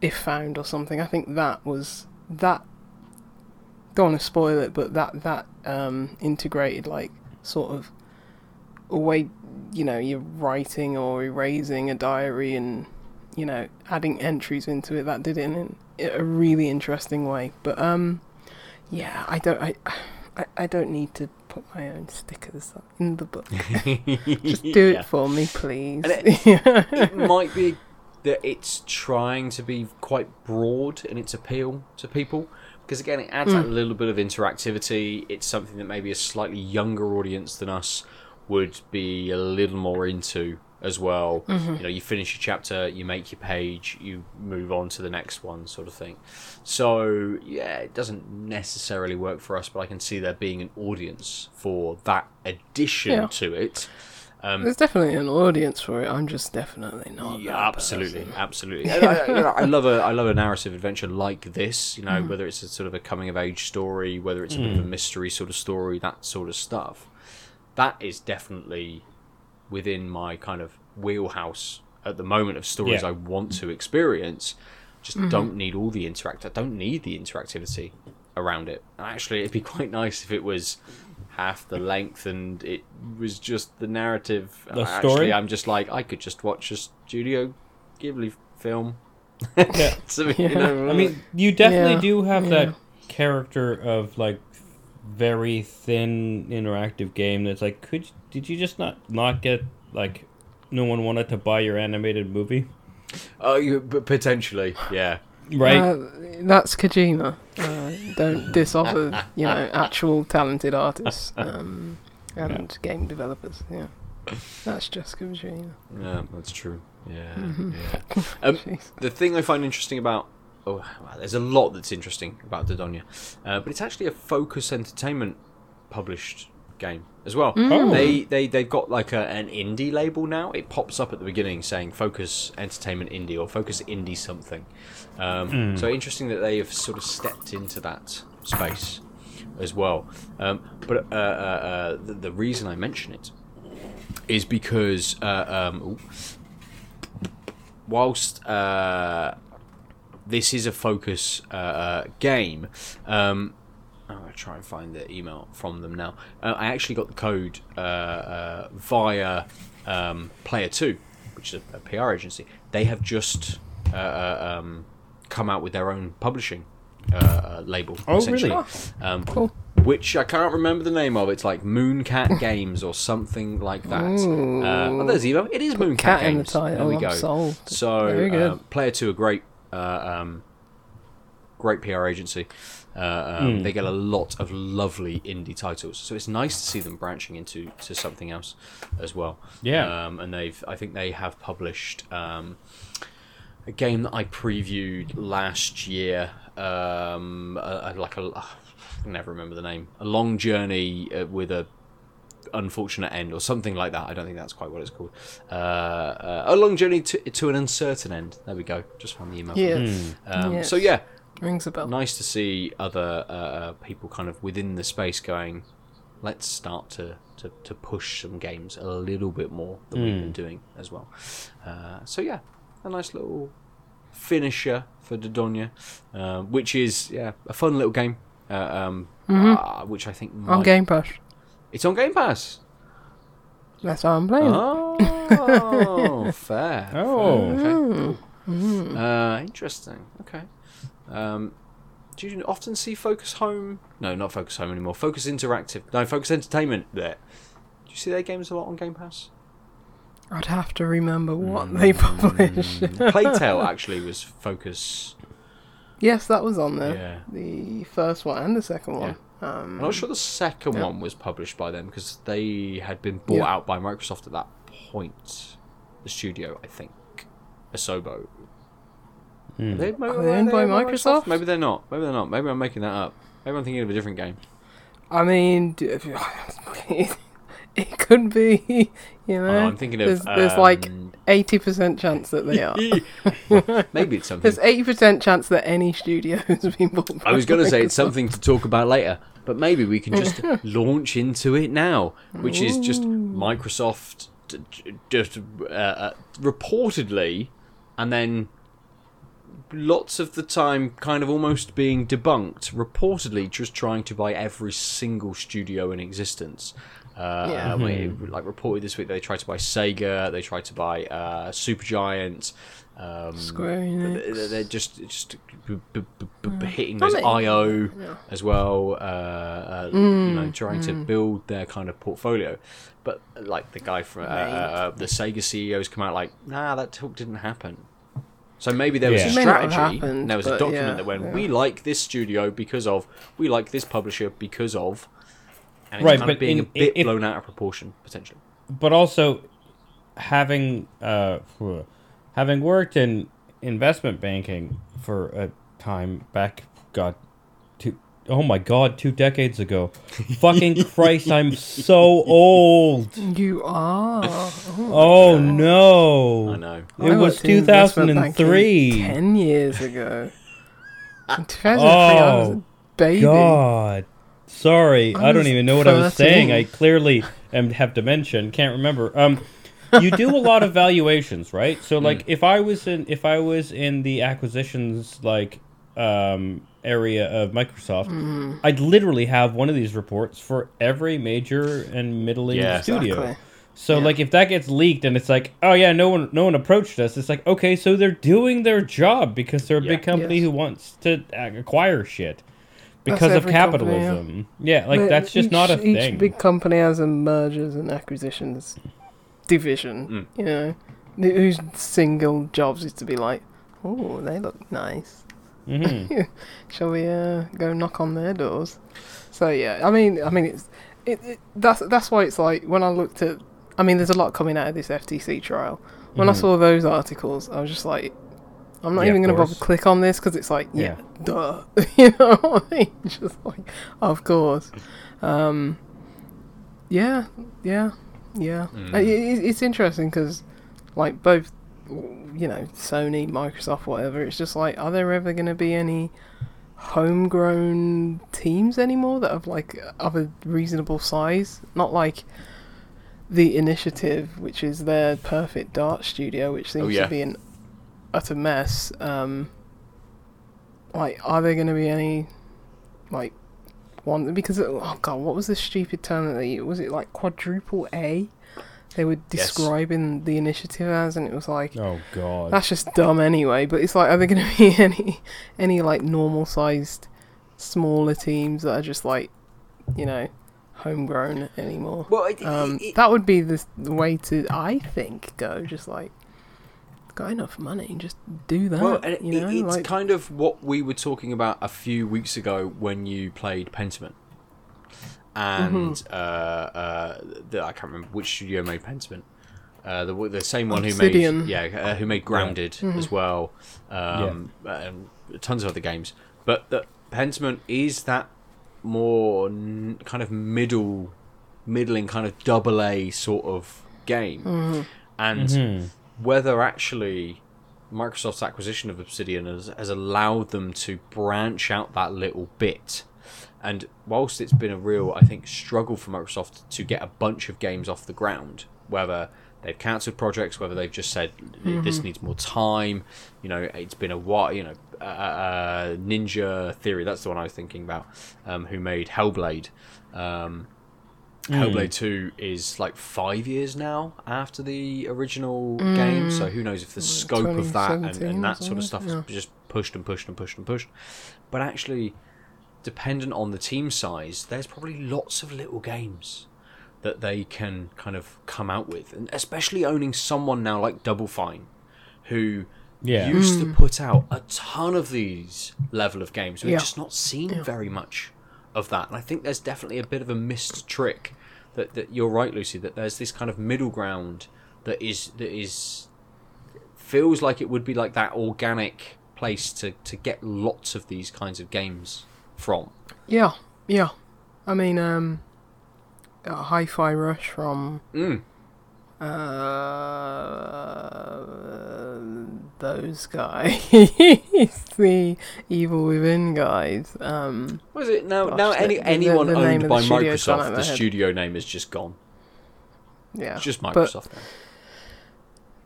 If Found or something. I think that was that. Don't want to spoil it, but that that um, integrated like sort of a way you know you're writing or erasing a diary and you know adding entries into it. That did it in a really interesting way. But um, yeah, I don't I. I, I don't need to put my own stickers in the book. Just do Yeah. it for me, please. And it might be that it's trying to be quite broad in its appeal to people. Because again it adds that hmm. little bit of interactivity. It's something that maybe a slightly younger audience than us would be a little more into as well. Mm-hmm. You know you finish your chapter you make your page you move on to the next one sort of thing. So yeah it doesn't necessarily work for us but i can see there being an audience for that addition Yeah. to it um, There's definitely an audience for it. I'm just definitely not. yeah, absolutely, person. absolutely. And I, I love a I love a narrative adventure like this. You know, Mm. whether it's a sort of a coming of age story, whether it's a bit of a mystery sort of story, that sort of stuff. That is definitely within my kind of wheelhouse at the moment of stories Yeah. I want to experience. Just Mm-hmm. don't need all the interact. I don't need the interactivity. around it. And actually, it'd be quite nice if it was half the length and it was just the narrative. The actually, story? I'm just like I could just watch a Studio Ghibli film. Yeah. So, you Yeah. know, I mean, you definitely Yeah, do have yeah. that character of like very thin interactive game that's like could you- did you just not not get like no one wanted to buy your animated movie oh, you, but potentially, yeah. Right Uh, that's Kojima. Uh, don't diss other, you know, actual talented artists um, and game developers. Yeah, that's just Kojima. Yeah, that's true. Yeah, Mhm. yeah. Um, the thing I find interesting about oh, there's a lot that's interesting about Dordogne, uh, but it's actually a Focus Entertainment published game as well. Oh. They they they've got like a, an indie label now. It pops up at the beginning saying Focus Entertainment Indie or Focus Indie something. Um, So interesting that they have sort of stepped into that space as well. Um, but uh, uh, uh, the, the reason I mention it is because uh, um, whilst uh, this is a focus uh, game, um, I'm going to try and find the email from them now. Uh, I actually got the code uh, uh, via um, Player 2, which is a, a PR agency. They have just uh, uh, um, come out with their own publishing uh, label. Oh, really? Um, Cool. Which I can't remember the name of. It's like Mooncat Games or something like that. Uh, oh, there's email. It is Mooncat Cat in the Games. title. There we go. sold. So, uh, Player Two, a great, uh, um, great PR agency. Uh, um, Hmm. They get a lot of lovely indie titles, so it's nice to see them branching into to something else as well. Yeah. um, and they've, I think they have published um, a game that I previewed last year, um, uh, like a, I can never remember the name, a long journey uh, with a unfortunate end or something like that. I don't think that's quite what it's called. Uh, uh, a long journey to, to an uncertain end. There we go. Just found the email. Yes. Um, Yes. So yeah, Rings a bell. nice to see other uh, uh, people kind of within the space going. Let's start to, to, to push some games a little bit more than we've been doing as well. Uh, so yeah, a nice little finisher for Dordogne, uh, which is yeah a fun little game. Uh, um, uh, which I think Mm-hmm. On might- Game Pass. It's on Game Pass. That's how I'm playing. Oh, fair. Oh. fair. Okay. Mm. cool. Uh, interesting. Okay. Um, do you often see Focus Home? No, not Focus Home anymore. Focus Interactive. No, Focus Entertainment. There. Do you see their games a lot on Game Pass? I'd have to remember what Mm. they published. Plague Tale actually was Focus. yes, that was on there. Yeah. The first one and the second one. Um, I'm not sure the second Yeah. one was published by them because they had been bought Yeah. out by Microsoft at that point. The studio, I think. Asobo. Hmm. Are they, maybe, Are they owned by Microsoft? Maybe they're not. Maybe they're not. Maybe I'm making that up. Maybe I'm thinking of a different game. I mean, d- if you- it could be. You Oh, know, I'm thinking of. there's, there's like um, eighty percent chance that they are. maybe it's something. There's eighty percent chance that any studio has been bought. I was going to say it's something to talk about later, but maybe we can just launch into it now, which is just Microsoft d- d- just uh, uh, reportedly, and then lots of the time kind of almost being debunked, reportedly just trying to buy every single studio in existence. Uh, Yeah. uh, we- like reported this week, they tried to buy Sega, they tried to buy uh, Supergiant. Um, Square Enix. They're just just b- b- b- b- hitting I those IO yeah. as well. Uh, uh, you Mm, know, trying to build their kind of portfolio. But like the guy from uh, uh, the Sega CEOs come out like, nah, that talk didn't happen. So maybe there was Yeah. a It may not have strategy. happened, and there was a document yeah, that went, yeah. we like this studio because of, we like this publisher because of, and it's Right, kind of but being a bit if- blown out of proportion potentially. but also having uh, having worked in investment banking for a time back, God, two oh my God, two decades ago. Fucking Christ, I'm so old. You are. Oh, Oh no! I know. It I was worked in investment banking 2003. Ten years ago. In 2003, I was a Oh, baby. God. Sorry, I I, don't even know what I was saying. I clearly am have dementia and can't remember. Um, you do a lot of valuations, right? So, like, if I was in if I was in the acquisitions like um area of Microsoft, Mm-hmm. I'd literally have one of these reports for every major and middling Yeah. studio. Exactly. So Yeah. like if that gets leaked and it's like, oh yeah, no one no one approached us. It's like, okay, so they're doing their job because they're a Yeah. big company Yes. who wants to acquire shit That's because of every company, yeah. capitalism. yeah. like But that's just each, not a each thing. big company has a mergers and acquisitions division. Mm. You know, whose single jobs is to be like, oh, they look nice. Hmm Shall we uh, go knock on their doors? So yeah, I mean, I mean, it's it, it that's that's why it's like when I looked at, I mean, there's a lot coming out of this FTC trial. When I Mhm. saw those articles, I was just like, I'm not Yeah, even gonna bother click on this because it's like, yeah, Yeah. duh, you know what I mean? Just like, of course, um, yeah, yeah, yeah. Mm. It- it's interesting because, like, both, you know, Sony, Microsoft, whatever. It's just like, are there ever gonna be any homegrown teams anymore that have like of a reasonable size? Not like the initiative, which is their Perfect Dark studio, which seems Oh, yeah. to be an utter mess. Um, like, are there going to be any like one? Because oh god, what was the stupid term that they used? Was it like quadruple A? They were Yes. describing the initiative as, and it was like Oh god. that's just dumb anyway. But it's like, are there going to be any any like normal sized smaller teams that are just like, you know, homegrown anymore? Well, it, Um, it- it- that would be the, the way to, I think, go. Just like, got enough money, just do that. well, and it, you know, it's like, kind of what we were talking about a few weeks ago when you played Pentiment. And Mm-hmm. uh, uh, the, I can't remember which studio made Pentiment. Uh, the the same one Obsidian. who made yeah uh, who made Grounded Mm-hmm. as well, um, and tons of other games. But the Pentiment is that more n- kind of middle, middling kind of double A sort of game, Mm-hmm. and Mhm. whether actually Microsoft's acquisition of Obsidian has, has allowed them to branch out that little bit. And whilst it's been a real, I think, struggle for Microsoft to get a bunch of games off the ground, whether they've cancelled projects, whether they've just said this needs more time, you know, it's been a while, you know, uh, Ninja Theory, that's the one I was thinking about, um, who made Hellblade. Um, Hellblade 2 is like five years now after the original game, so who knows if the scope of that and, and that sort of stuff something, is just pushed and pushed and pushed and pushed. But actually, dependent on the team size, there's probably lots of little games that they can kind of come out with, and especially owning someone now like Double Fine, who Yeah. used to mm. put out a ton of these level of games. We've Yeah. just not seen very much of that, and I think there's definitely a bit of a missed trick. That, that you're right, Lucy. That there's this kind of middle ground that is that is feels like it would be like that organic place to to get lots of these kinds of games from. yeah, yeah. I mean, um, Hi-Fi Rush from Mm. uh, those guys, the Evil Within guys. Um, Was it now? Gosh, now the- any the- anyone the name owned by the studio's gone out Microsoft, the studio name is just gone. yeah, It's just But- Microsoft now.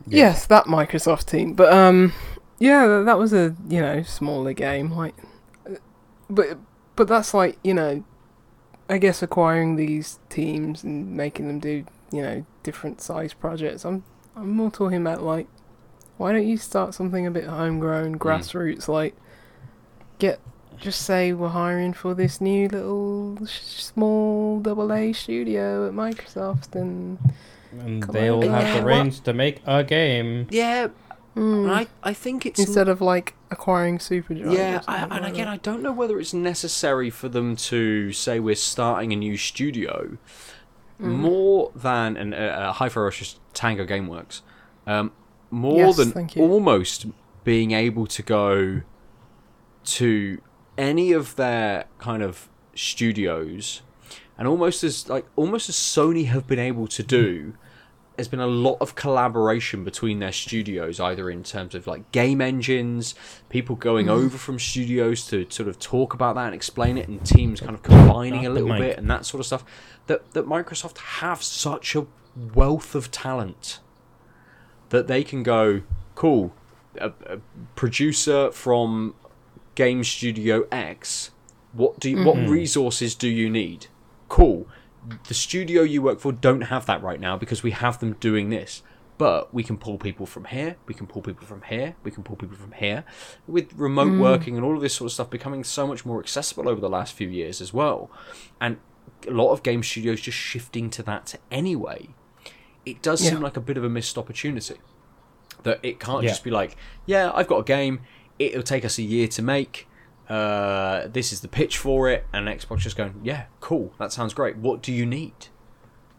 Yes, that Microsoft team. But um, yeah, that was a you know smaller game. Like, but but that's like you know, I guess acquiring these teams and making them do you know different size projects. I'm I'm more talking about like, why don't you start something a bit homegrown, grassroots? Like, get just say we're hiring for this new little sh- small double A studio at Microsoft and. And they'll on. have Yeah, the well- reins to make a game. Yeah, Mm. I I think it's instead of like acquiring Superdrive. Yeah, I, and like again, that. I don't know whether it's necessary for them to say we're starting a new studio, Mm. more than and uh, Hi-Fi Rush Tango GameWorks, um, more Yes, than almost being able to go to any of their kind of studios, and almost as like almost as Sony have been able to do there's been a lot of collaboration between their studios, either in terms of like game engines, people going Mm. over from studios to sort of talk about that and explain it, and teams kind of combining Not a little bit and that sort of stuff. That that Microsoft have such a wealth of talent that they can go, cool, a, a producer from game studio X. What do you, what resources do you need? Cool. The studio you work for don't have that right now because we have them doing this. But we can pull people from here, we can pull people from here, we can pull people from here. With remote mm. working and all of this sort of stuff becoming so much more accessible over the last few years as well. And a lot of game studios just shifting to that anyway. It does seem like a bit of a missed opportunity that it can't Yeah. just be like, yeah, I've got a game. It'll take us a year to make. Uh, this is the pitch for it, and Xbox just going, yeah, cool, that sounds great. What do you need?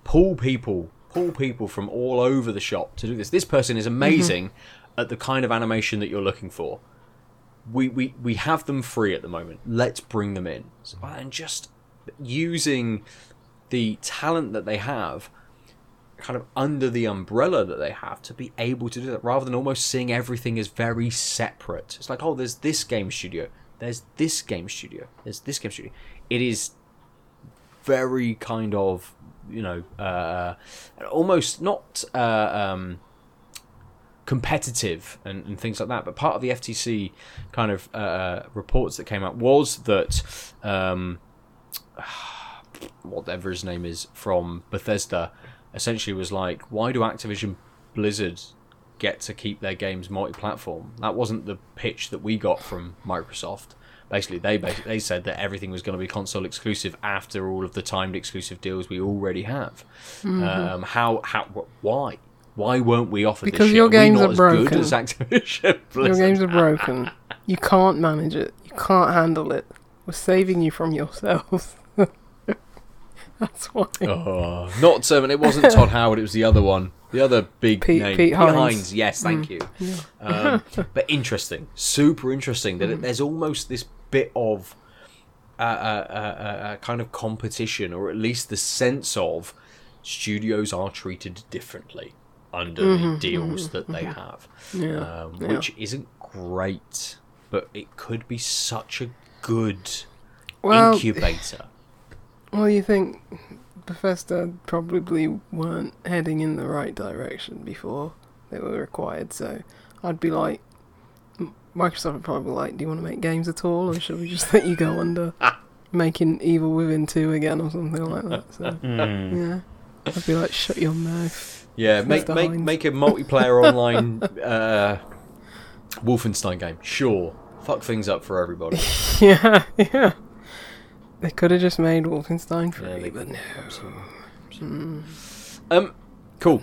Pull people, pull people from all over the shop to do this. This person is amazing at the kind of animation that you're looking for. We we we have them free at the moment. Let's bring them in, So- and just using the talent that they have kind of under the umbrella that they have to be able to do that rather than almost seeing everything as very separate. It's like, oh, there's this game studio, there's this game studio, there's this game studio. It is very kind of, you know, uh, almost not uh, um, competitive and, and things like that. But part of the FTC kind of uh, reports that came out was that. Um, whatever his name is from Bethesda essentially was like, why do Activision Blizzard get to keep their games multi-platform? That wasn't the pitch that we got from Microsoft. Basically, they basi- they said that everything was going to be console exclusive after all of the timed exclusive deals we already have. Um, how how why? Why won't we offered Because this shit? your we games not are as broken. good as Activision Your games are broken. You can't manage it. You can't handle it. We're saving you from yourselves. That's why. Oh, not um, it wasn't Todd Howard. It was the other one, the other big Pete- name, Pete Hines. Yes, thank you. Um, but interesting, super interesting that it, there's almost this bit of uh, uh, uh, uh, uh, kind of competition, or at least the sense of studios are treated differently under the deals that they have, Yeah. um, yeah. which isn't great, but it could be such a good Well, incubator. Well, you think Bethesda probably weren't heading in the right direction before they were required, so I'd be like, Microsoft would probably be like, do you want to make games at all, or should we just let you go under making Evil Within 2 again or something like that? So, Mm. yeah. I'd be like, shut your mouth. Yeah, make make Hines. make a multiplayer online uh, Wolfenstein game. Sure, fuck things up for everybody. yeah, yeah. They could have just made Wolfenstein Yeah, free, they but could. no. Um, cool.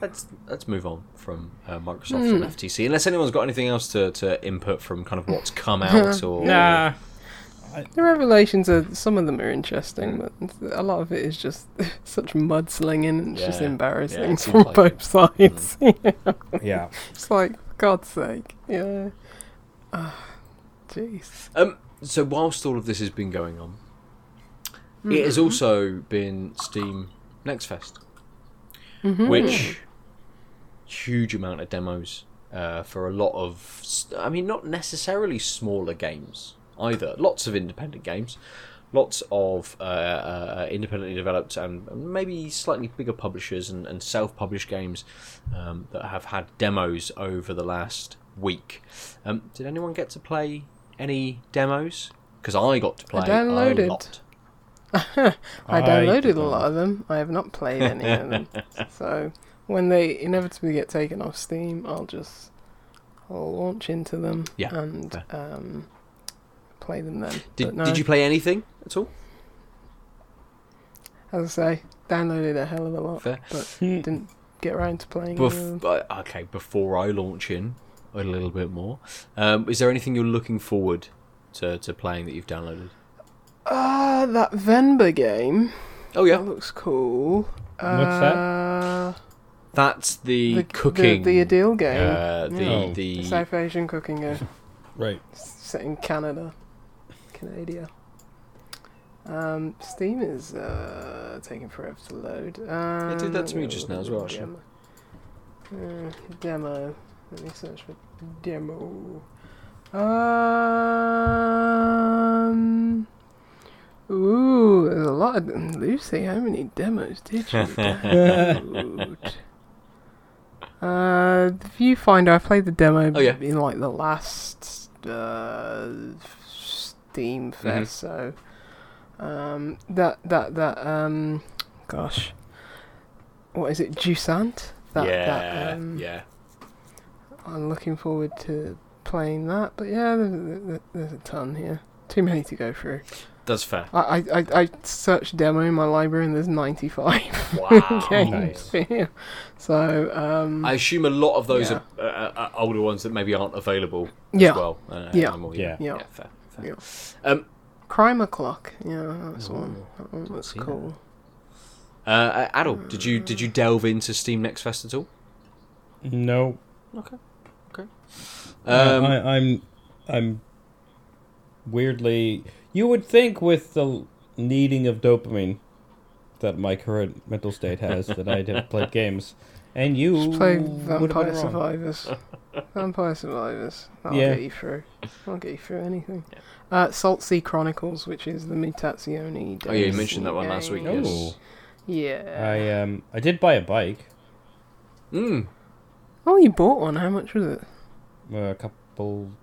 Let's let's move on from uh, Microsoft and FTC. Unless anyone's got anything else to, to input from kind of what's come out or Nah. The revelations are some of them are interesting, but a lot of it is just such mudslinging and it's just embarrassing Yeah, it from like both sides. Yeah. it's like, God's sake, yeah. Ah, Jeez. Um, so whilst all of this has been going on, it has also been Steam Next Fest, Mhm. which huge amount of demos uh, for a lot of, I mean, not necessarily smaller games either. Lots of independent games, lots of uh, uh, independently developed and maybe slightly bigger publishers and, and self-published games um, that have had demos over the last week. Um, did anyone get to play any demos? Because I got to play downloaded. a lot. I I downloaded did a lot of them. I have not played any of them. So when they inevitably get taken off Steam, I'll just I'll launch into them Yeah, and um, play them then. Did, no, did you play anything at all? as I say, downloaded a hell of a lot, Fair. but didn't get around to playing. any of them. Bef- uh, okay, before I launch in a little bit more, um, is there anything you're looking forward to, to playing that you've downloaded? Ah, that Venba game. Oh yeah, That looks cool. What's that? Uh, that's the, the cooking. The, the Adil game. Uh, the Yeah. Oh. the The South Asian cooking game. Right. set in Canada. Canada. Um, Steam is uh, taking forever to load. Um, did that to me just now as well, actually. Demo. Uh, demo. Let me search for demo. Um. Ooh, there's a lot of. Lucy, how many demos did you download? uh, the Viewfinder, I played the demo Oh, yeah. in like the last uh, Steam Fest. So um, that that that um, gosh, what is it? Jusant. That, yeah, that, um, yeah. I'm looking forward to playing that. But yeah, there's, there's a ton here. Too many to go through. That's fair. I I, I, I searched demo in my library and there's 95 Wow. games nice. here. So um, I assume a lot of those Yeah. are uh, uh, older ones that maybe aren't available Yeah. as well. Uh, Yeah. anymore, Yeah. Yeah. fair. fair. Yeah. Um, Crime O'Clock. Yeah, that's one. Ooh, That one looks see that. cool. uh, uh, did you did you delve into Steam Next Fest at all? No, Okay. Okay. Uh, Um, I, I'm, I'm weirdly. You would think with the needing of dopamine that my current mental state has that I'd have played games, and you Just play Vampire. Survivors. Vampire Survivors. That'll Yeah. get you through. I'll get you through anything. Yeah. Uh, Saltsea Chronicles, which is the Mutazione. Oh, yeah, you Destiny mentioned that one last week, game. yes. Yeah. I um, I did buy a bike, mm, Oh, you bought one. How much was it? a couple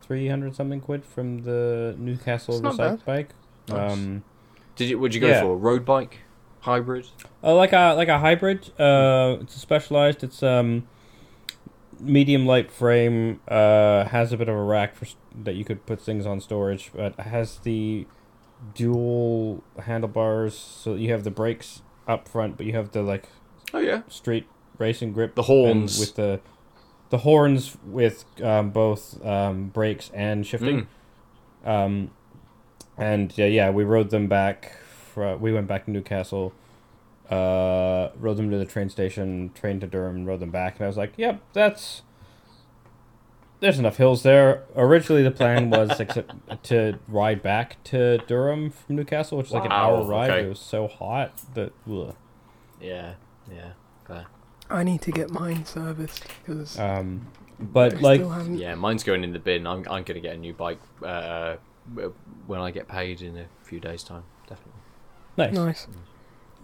three hundred something quid from the Newcastle It's recycled bike. Nice. Um, did you? What'd you go Yeah. for? Road bike, hybrid. Oh, like a like a hybrid. Uh, it's a specialized. It's um, medium light frame. Uh, has a bit of a rack for that you could put things on storage, but has the dual handlebars. So you have the brakes up front, but you have the like Oh yeah. street racing grip. The and horns. with the the horns with um, both um, brakes and shifting. Mm. Um, and uh, yeah, we rode them back. Fr- we went back to Newcastle. Uh, rode them to the train station, train to Durham, rode them back, and I was like, "Yep, that's." There's enough hills there. Originally, the plan was except to ride back to Durham from Newcastle, which is like an hour ride. okay. It was so hot that. Ugh. Yeah. Yeah. Fair. I need to get mine serviced because Um, but like, Yeah, mine's going in the bin. I'm I'm gonna get a new bike uh, when I get paid in a few days' time. Definitely. nice. nice.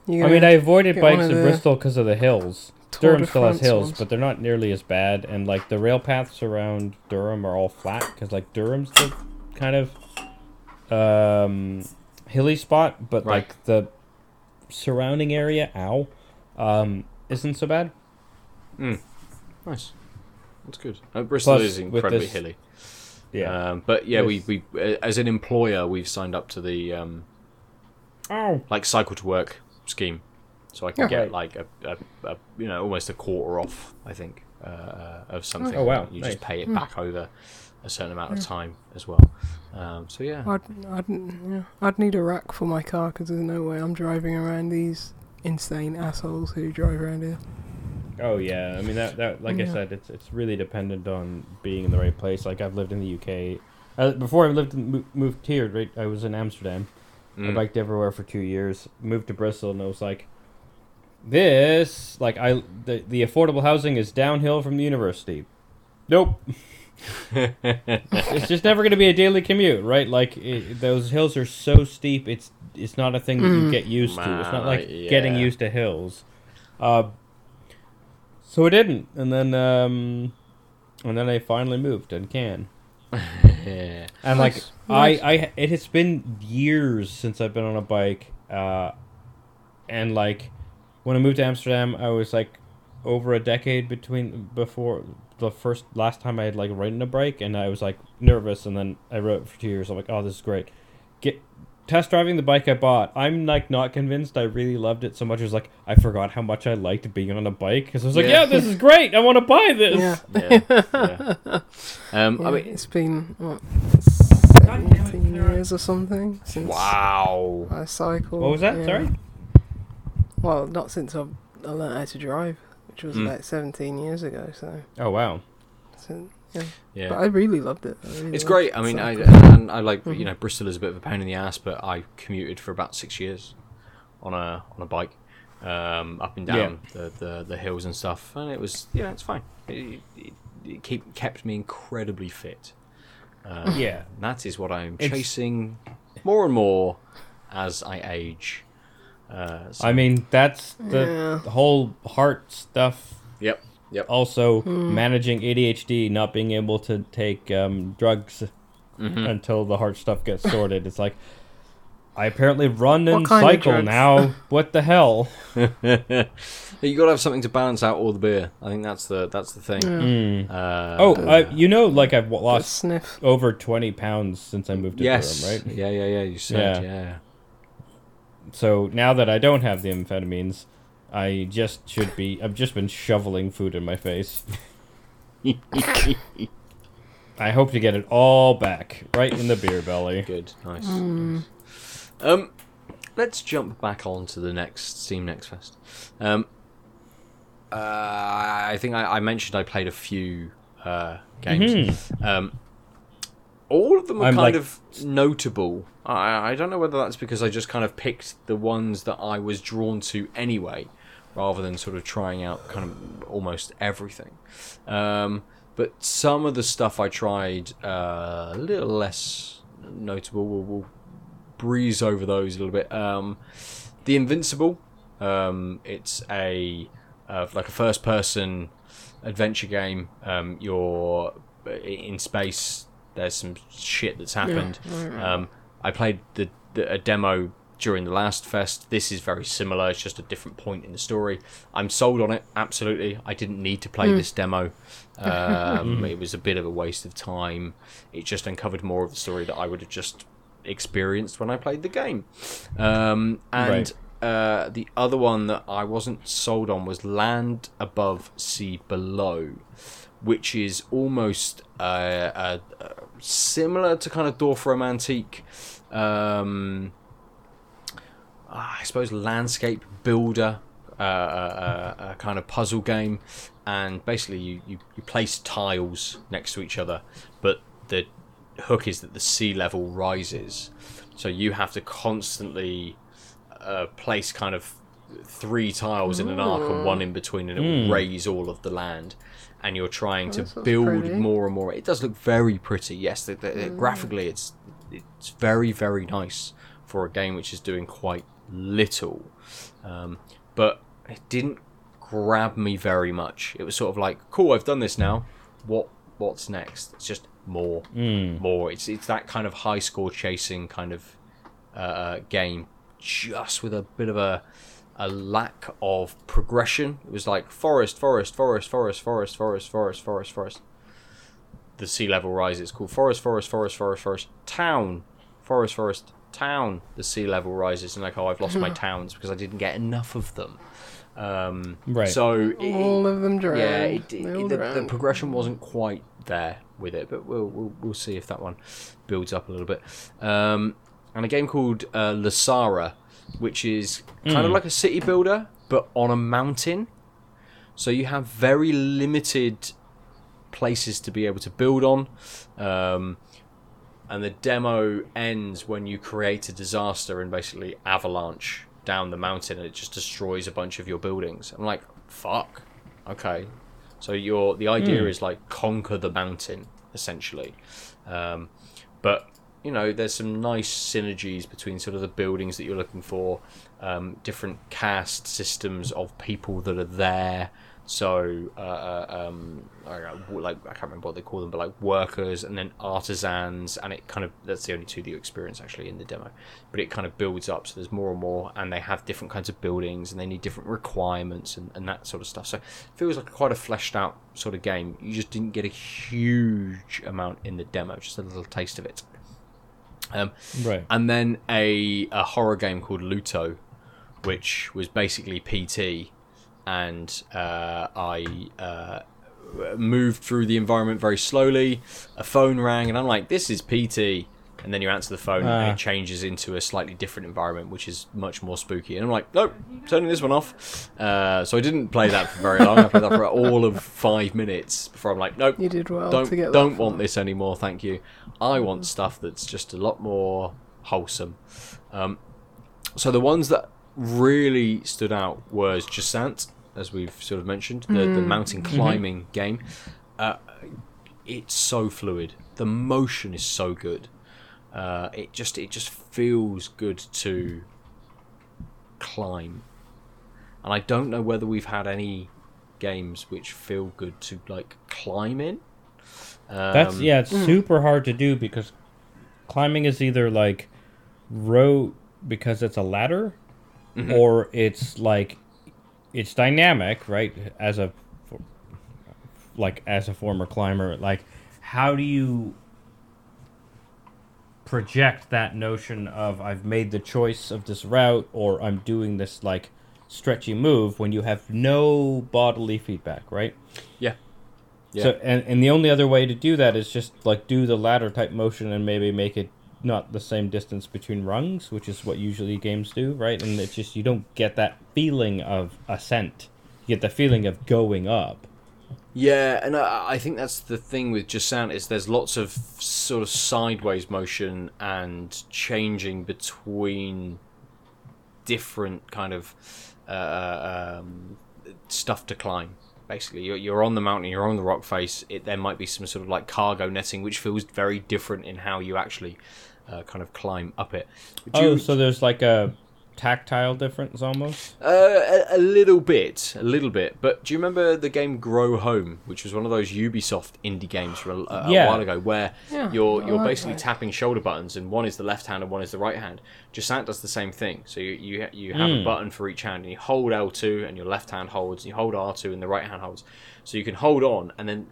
I mean, I avoided bikes in Bristol because of the hills. Durham still has hills, ones. but they're not nearly as bad. And like the rail paths around Durham are all flat because like Durham's the kind of um, hilly spot, but Right. like the surrounding area, ow, um, isn't so bad. Nice. That's good. Uh, Bristol Plus, is incredibly this- hilly. Yeah. Um, but yeah, we, With- we uh, as an employer, we've signed up to the um, oh. like cycle to work scheme, so I can Yeah. get Right. like a, a, a you know almost a quarter off. I think uh, of something. Oh, wow. You Nice. just pay it Hmm. back over a certain amount of time as well. Um, so yeah. I'd, I'd, yeah, I'd need a rack for my car because there's no way I'm driving around these insane assholes who drive around here. Oh yeah, I mean that that like I said, it's it's really dependent on being in the right place. Like I've lived in the UK. Uh, before I lived in, moved here, right? I was in Amsterdam. I Mm. biked everywhere for two years. Moved to Bristol, and I was like, "This, like, I the the affordable housing is downhill from the university. Nope, it's just never going to be a daily commute, right? Like it, those hills are so steep. It's it's not a thing that you Mm. get used to. It's not like Man, getting used to hills. Uh, so I didn't, and then um, and then I finally moved and can. yeah. And like Nice, nice. I, I, it has been years since I've been on a bike, uh, and like when I moved to Amsterdam, I was like over a decade between before the first last time I had like ridden a bike, and I was like nervous, and then I rode it for two years. I'm like, oh, this is great. Get test driving the bike I bought. I'm like not convinced. I really loved it so much. It was like I forgot how much I liked being on a bike because I was like, Yeah. yeah, this is great. I want to buy this. Yeah. yeah, yeah. Um, Yeah, I mean, it's been what damn seventeen years or something since wow. I cycled. What was that? yeah. Sorry. Well, not since I've I learned how to drive, which was Mm. about seventeen years ago. So, Oh wow. so Yeah. but I really loved it. Really It's loved great. I mean, I cycling. and I like you Mhm. know Bristol is a bit of a pain in the ass, but I commuted for about six years on a on a bike um, up and down the, the the hills and stuff, and it was yeah, it's fine. It, it, it keep kept me incredibly fit. Um, Yeah. that is what I'm It's- chasing more and more as I age. Uh, so- I mean, that's the, Yeah. the whole heart stuff. yep, yep. Also, Hmm. managing ADHD, not being able to take um, drugs until the hard stuff gets sorted. it's like I apparently run and cycle now. what the hell? you got to have something to balance out all the beer. I think that's the that's the thing. Mm. Uh, Oh, I, you know, like I've lost sniff. over twenty pounds since I moved to yes, Durham, right? yeah, yeah, yeah. You said, Yeah. yeah. So now that I don't have the amphetamines, I just should be. I've just been shoveling food in my face. I hope to get it all back, right in the beer belly. Good, nice. nice. Um, let's jump back on to the next Steam Next Fest. Um, uh, I think I, I mentioned I played a few uh, games. Um, all of them are I'm kind like- of notable. I, I don't know whether that's because I just kind of picked the ones that I was drawn to anyway, rather than sort of trying out kind of almost everything. Um, but some of the stuff I tried uh, a little less notable. We'll, we'll breeze over those a little bit. Um, the Invincible. Um, it's a uh, like a first-person adventure game. Um, you're in space. There's some shit that's happened. Um, I played the, the a demo during the last fest. This is very similar. It's just a different point in the story. I'm sold on it. Absolutely. I didn't need to play this demo. Um, it was a bit of a waste of time. It just uncovered more of the story that I would have just experienced when I played the game. Um, and uh, the other one that I wasn't sold on was Land Above, Sea Below, which is almost uh, uh, uh, similar to kind of Dorfromantik. Um, I suppose landscape builder, uh, uh, uh, a kind of puzzle game, and basically you, you, you place tiles next to each other, but the hook is that the sea level rises, so you have to constantly uh, place kind of three tiles in an arc and one in between, and it will raise all of the land. And you're trying to That sounds build pretty. more and more. It does look very pretty. Yes, the, the, graphically, it's it's very very nice for a game which is doing quite little. Um, but it didn't grab me very much. It was sort of like, cool, I've done this now. What what's next? It's just more, more. It's it's that kind of high score chasing kind of uh, game, just with a bit of a a lack of progression. It was like forest, forest, forest, forest, forest, forest, forest, forest, forest. The sea level rises. It's called forest, forest, forest, forest, forest. Town, forest, forest, town. The sea level rises, and like, oh, I've lost my towns because I didn't get enough of them. Um, Right. So it- All of them drowned. yeah, it, it- all the, the progression wasn't quite there with it, but we'll we'll, we'll see if that one builds up a little bit. Um, and a game called uh, Lysara, which is kind of like a city builder but on a mountain. So you have very limited places to be able to build on. Um, and the demo ends when you create a disaster and basically avalanche down the mountain and it just destroys a bunch of your buildings. I'm like, fuck. Okay. So your the idea is like conquer the mountain essentially. Um, but you know, there's some nice synergies between sort of the buildings that you're looking for, um, different caste systems of people that are there. So, uh, uh, um, I like I can't remember what they call them, but like workers and then artisans, and it kind of that's the only two that you experience actually in the demo. But it kind of builds up, so there's more and more, and they have different kinds of buildings, and they need different requirements and, and that sort of stuff. So, it feels like quite a fleshed out sort of game. You just didn't get a huge amount in the demo, just a little taste of it. Um, Right. and then a, a horror game called Luto, which was basically PT, and uh, I uh, moved through the environment very slowly. A phone rang, and I'm like, "This is PT." And then you answer the phone, Ah. and it changes into a slightly different environment, which is much more spooky. And I'm like, "Nope, turning this one off." Uh, so I didn't play that for very long. I played that for all of five minutes before I'm like, "Nope, You did well don't to get that don't want this anymore thank you i want stuff that's just a lot more wholesome um, so the ones that really stood out was Jusant, as we've sort of mentioned the, the mountain climbing game. Uh, it's so fluid. The motion is so good. Uh, it just it just feels good to climb. And i don't know whether we've had any games which feel good to like climb in. That's Um, yeah, it's super hard to do because climbing is either like rope because it's a ladder, Mm-hmm. or it's like it's dynamic, right? As a like as a former climber, like how do you project that notion of I've made the choice of this route or I'm doing this like stretchy move when you have no bodily feedback, right? Yeah. Yeah. So and and the only other way to do that is just like do the ladder type motion and maybe make it not the same distance between rungs, which is what usually games do, right? And it's just you don't get that feeling of ascent. You get the feeling of going up. Yeah, and I, I think that's the thing with Jusant is there's lots of sort of sideways motion and changing between different kind of uh, um, stuff to climb. Basically, you're, you're on the mountain, you're on the rock face. It, there might be some sort of like cargo netting, which feels very different in how you actually uh, kind of climb up it. Would Oh, you- so there's like a tactile difference almost. Uh, a, a little bit, a little bit. But do you remember the game Grow Home, which was one of those Ubisoft indie games from a, a Yeah. while ago, where Yeah, you're I you're like basically that. tapping shoulder buttons, and one is the left hand and one is the right hand. Jusant does the same thing. So you you, you have a Mm. button for each hand, and you hold L2, and your left hand holds, and you hold R2, and the right hand holds. So you can hold on and then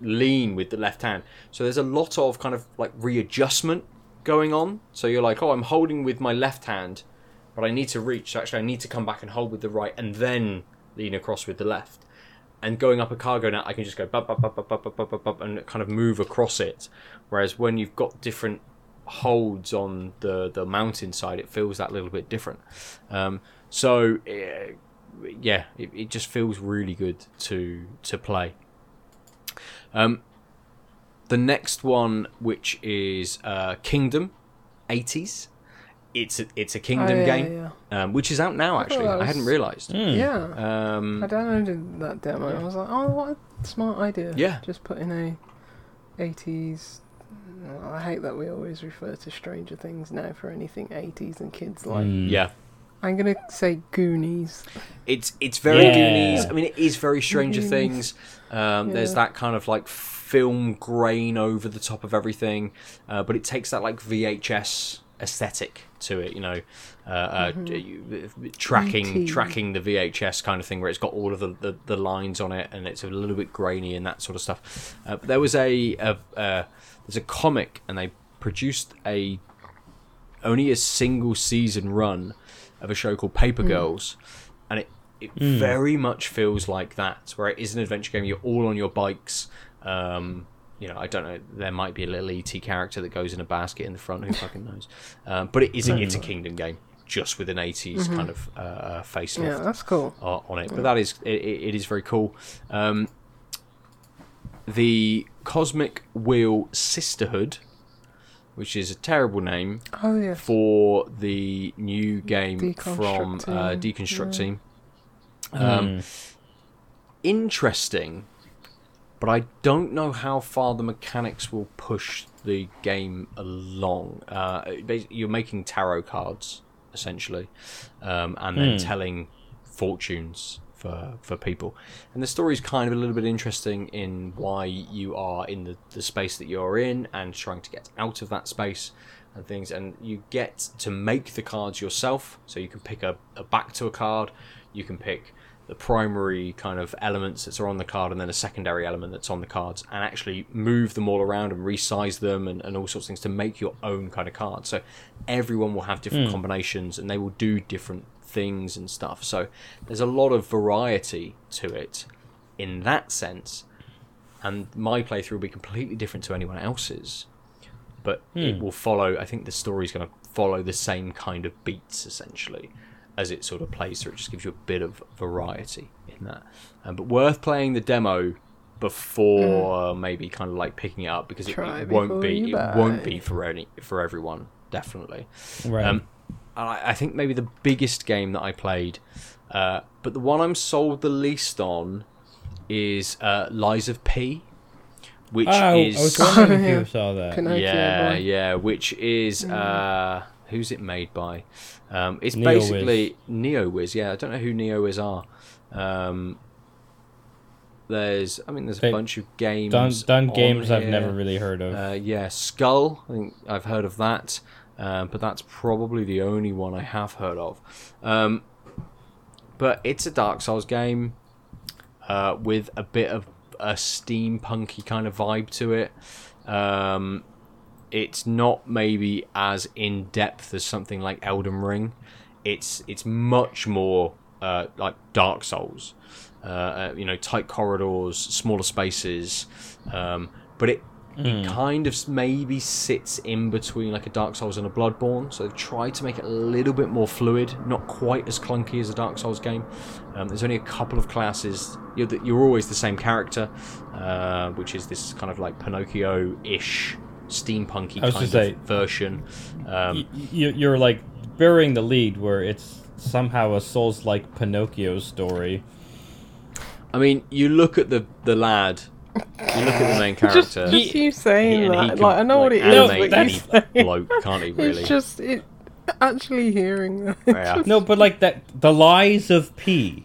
lean with the left hand. So there's a lot of kind of like readjustment going on. So you're like, oh, I'm holding with my left hand, but I need to reach. Actually, I need to come back and hold with the right, and then lean across with the left. And going up a cargo net, I can just go bup, bup, bup, bup, bup, bup, bup, and kind of move across it. Whereas when you've got different holds on the the mountainside, it feels that little bit different. Um, so yeah, it, it just feels really good to to play. Um, the next one, which is uh, Kingdom, 80s. It's a, it's a Kingdom Oh, yeah, game, Um, which is out now. I thought Actually, I hadn't realised. Hmm. Yeah. Um, I downloaded that demo. I was like, oh, what a smart idea. Yeah. Just put in a 80s. I hate that we always refer to Stranger Things now for anything 80s and kids like. Mm. yeah, I'm gonna say Goonies. it's it's very Yeah. Goonies. I mean, it is very Stranger Goonies. Things. Um, There's that kind of like film grain over the top of everything, uh, but it takes that like VHS aesthetic to it. You know, uh, uh, tracking E.T.. tracking the VHS kind of thing where it's got all of the, the, the lines on it and it's a little bit grainy and that sort of stuff. Uh, but there was a, a uh, there's a comic and they produced a only a single season run of a show called Paper Girls, and it it very much feels like that, where it is an adventure game. You're all on your bikes. Um, you know, I don't know. There might be a little ET character that goes in a basket in the front. Who fucking knows? Um, but it is. A, it's a Kingdom game, just with an 80s kind of uh, uh, facelift Yeah, that's cool. uh, on it. But that is it, it it is very cool. Um, the Cosmic Wheel Sisterhood, which is a terrible name Oh, yes. for the new game from uh, Deconstruct yeah. Team. Um, Mm. Interesting, but I don't know how far the mechanics will push the game along. Uh, you're making tarot cards essentially, um, and then Hmm. telling fortunes for for people. And the story is kind of a little bit interesting in why you are in the, the space that you're in and trying to get out of that space and things. And you get to make the cards yourself, so you can pick a, a back to a card, you can pick the primary kind of elements that are on the card and then a secondary element that's on the cards and actually move them all around and resize them and, and all sorts of things to make your own kind of card. So everyone will have different hmm. combinations and they will do different things and stuff. So there's a lot of variety to it in that sense. And my playthrough will be completely different to anyone else's. But it hmm. will follow, I think the story's going to follow the same kind of beats essentially as it sort of plays through. It just gives you a bit of variety in that. Um, but worth playing the demo before maybe kind of like picking it up because it, it won't be you it won't be for any for everyone definitely. Right. Um, and I, I think maybe the biggest game that I played, uh, but the one I'm sold the least on, is uh, Lies of P, which oh, I is was wondering if Yeah. you saw that. Pinocchio yeah, yeah, which is uh, who's it made by? Um, it's NeoWiz. basically NeoWiz. Yeah, I don't know who NeoWiz are. Um, There's, I mean, there's a They- bunch of games. Done, done on games I've never really heard of. Uh, yeah, Skull. I think I've heard of that, uh, but that's probably the only one I have heard of. Um, but it's a Dark Souls game uh, with a bit of a steampunky kind of vibe to it. Um, it's not maybe as in depth as something like Elden Ring. It's it's much more uh, like Dark Souls. Uh, uh, you know, tight corridors, smaller spaces, um, but it it kind of maybe sits in between like a Dark Souls and a Bloodborne. So they've tried to make it a little bit more fluid, not quite as clunky as a Dark Souls game. Um, there's only a couple of classes. You're, the, you're always the same character, uh, which is this kind of like Pinocchio-ish, steampunky kind of say- version. Um, Y- y- you're like burying the lead where it's somehow a Souls-like Pinocchio story. I mean, you look at the the lad. You look at the main Just, character. just you saying he that, can, like I know what like, it is, animate but any you say bloke, can't he? Really? It's just it. Actually hearing that. Yeah. No, but like that, the lies of P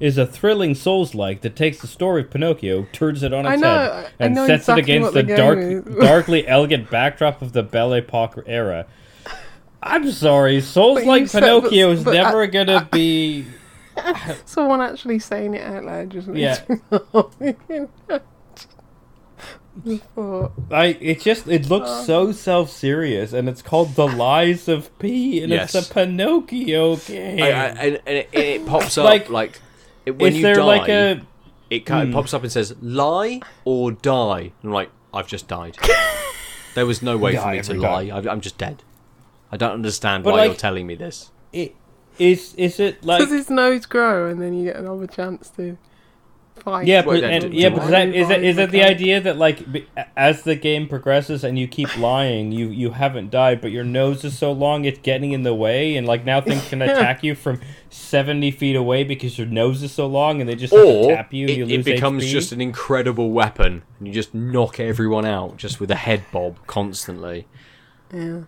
is a thrilling Souls-like that takes the story of Pinocchio, turns it on its know, head, and sets exactly it against the, the dark, darkly elegant backdrop of the Belle Epoque era. I'm sorry, Souls-like you said- Pinocchio but- is never I- gonna be. Someone actually saying it out loud just makes Yeah. me laugh. I it just it looks so um, self serious, and it's called The Lies of P, and Yes. it's a Pinocchio game. I, I, and, and it, it pops up Like, like, it, when is you there die. like a it kind Hmm. of pops up and says lie or die. And I'm like, I've just died. there was no way for Die me to every lie. time. I, I'm just dead. I don't understand But why like- you're telling me this. it, is is it like does his nose grow and then you get another chance to fight? yeah, Well, but then and, do- yeah, do but I that, is it is it the idea that like b- as the game progresses and you keep lying, you you haven't died, but your nose is so long it's getting in the way, and like now things can attack you from seventy feet away because your nose is so long, and they just have to Or tap you. it, you it becomes HP. just an incredible weapon, and you just knock everyone out just with a head bob constantly. Yeah.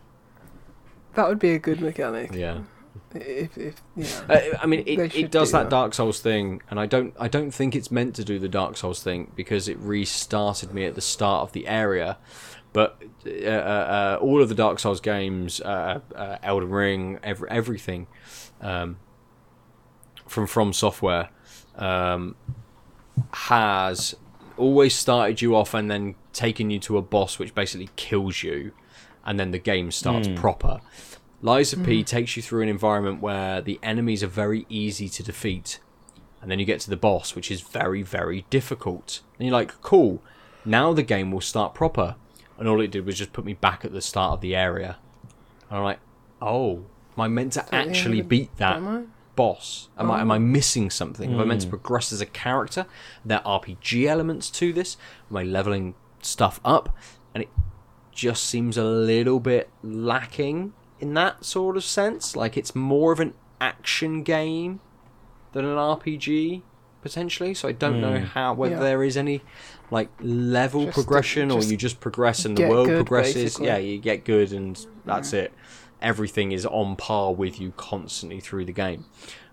That would be a good mechanic. Yeah. If, if yeah. Uh, I mean, it, it does do that that. Dark Souls thing, and I don't, I don't think it's meant to do the Dark Souls thing because it restarted me at the start of the area. But uh, uh, uh, all of the Dark Souls games, uh, uh, Elden Ring, every, everything um, from From Software um, has always started you off and then taken you to a boss which basically kills you, and then the game starts proper. Lies of P takes you through an environment where the enemies are very easy to defeat, and then you get to the boss, which is very, very difficult. And you're like, cool, now the game will start proper. And all it did was just put me back at the start of the area. And I'm like, oh, am I meant to actually beat that demo? boss? Am I am I missing something? Am I Hmm. meant to progress as a character? There are RPG elements to this? Am I leveling stuff up? And it just seems a little bit lacking in that sort of sense. Like it's more of an action game than an RPG potentially. So I don't know Hmm. how whether Yeah. there is any like level Just- progression or you just progress and the world good, progresses. basically. Yeah, you get good and that's it. Everything is on par with you constantly through the game.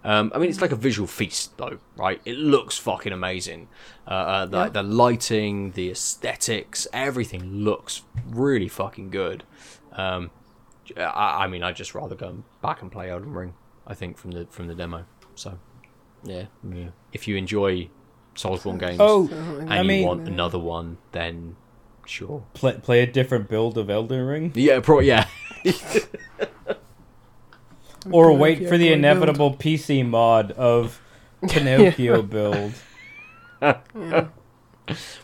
Um, I mean, it's like a visual feast, though, right? It looks fucking amazing. Uh, uh, the, Yeah. the lighting, the aesthetics, everything looks really fucking good. Um, I, I mean, I'd just rather go back and play Elden Ring. I think from the from the demo. So, yeah, yeah. If you enjoy Soulsborne games Oh, and I you mean- want another one, then sure. play, play a different build of Elden Ring, Yeah, pro- yeah. or Pinocchio wait for the build. inevitable PC mod of Pinocchio build. Yeah.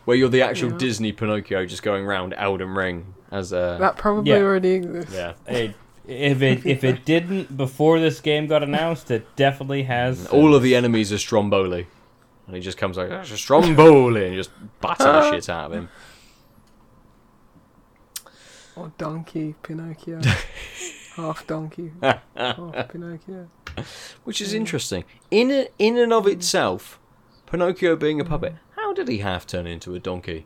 Where you're the actual Yeah. Disney Pinocchio just going around Elden Ring as a That probably Yeah. already exists. yeah. It, if it if it didn't before this game got announced, it definitely has. All of the enemies are Stromboli. And he just comes like, "That's a Stromboli, and just batter the shit out of him. Or donkey Pinocchio. half donkey. half Pinocchio. Which is interesting. In a, in and of mm. itself, Pinocchio being a puppet, how did he half turn into a donkey?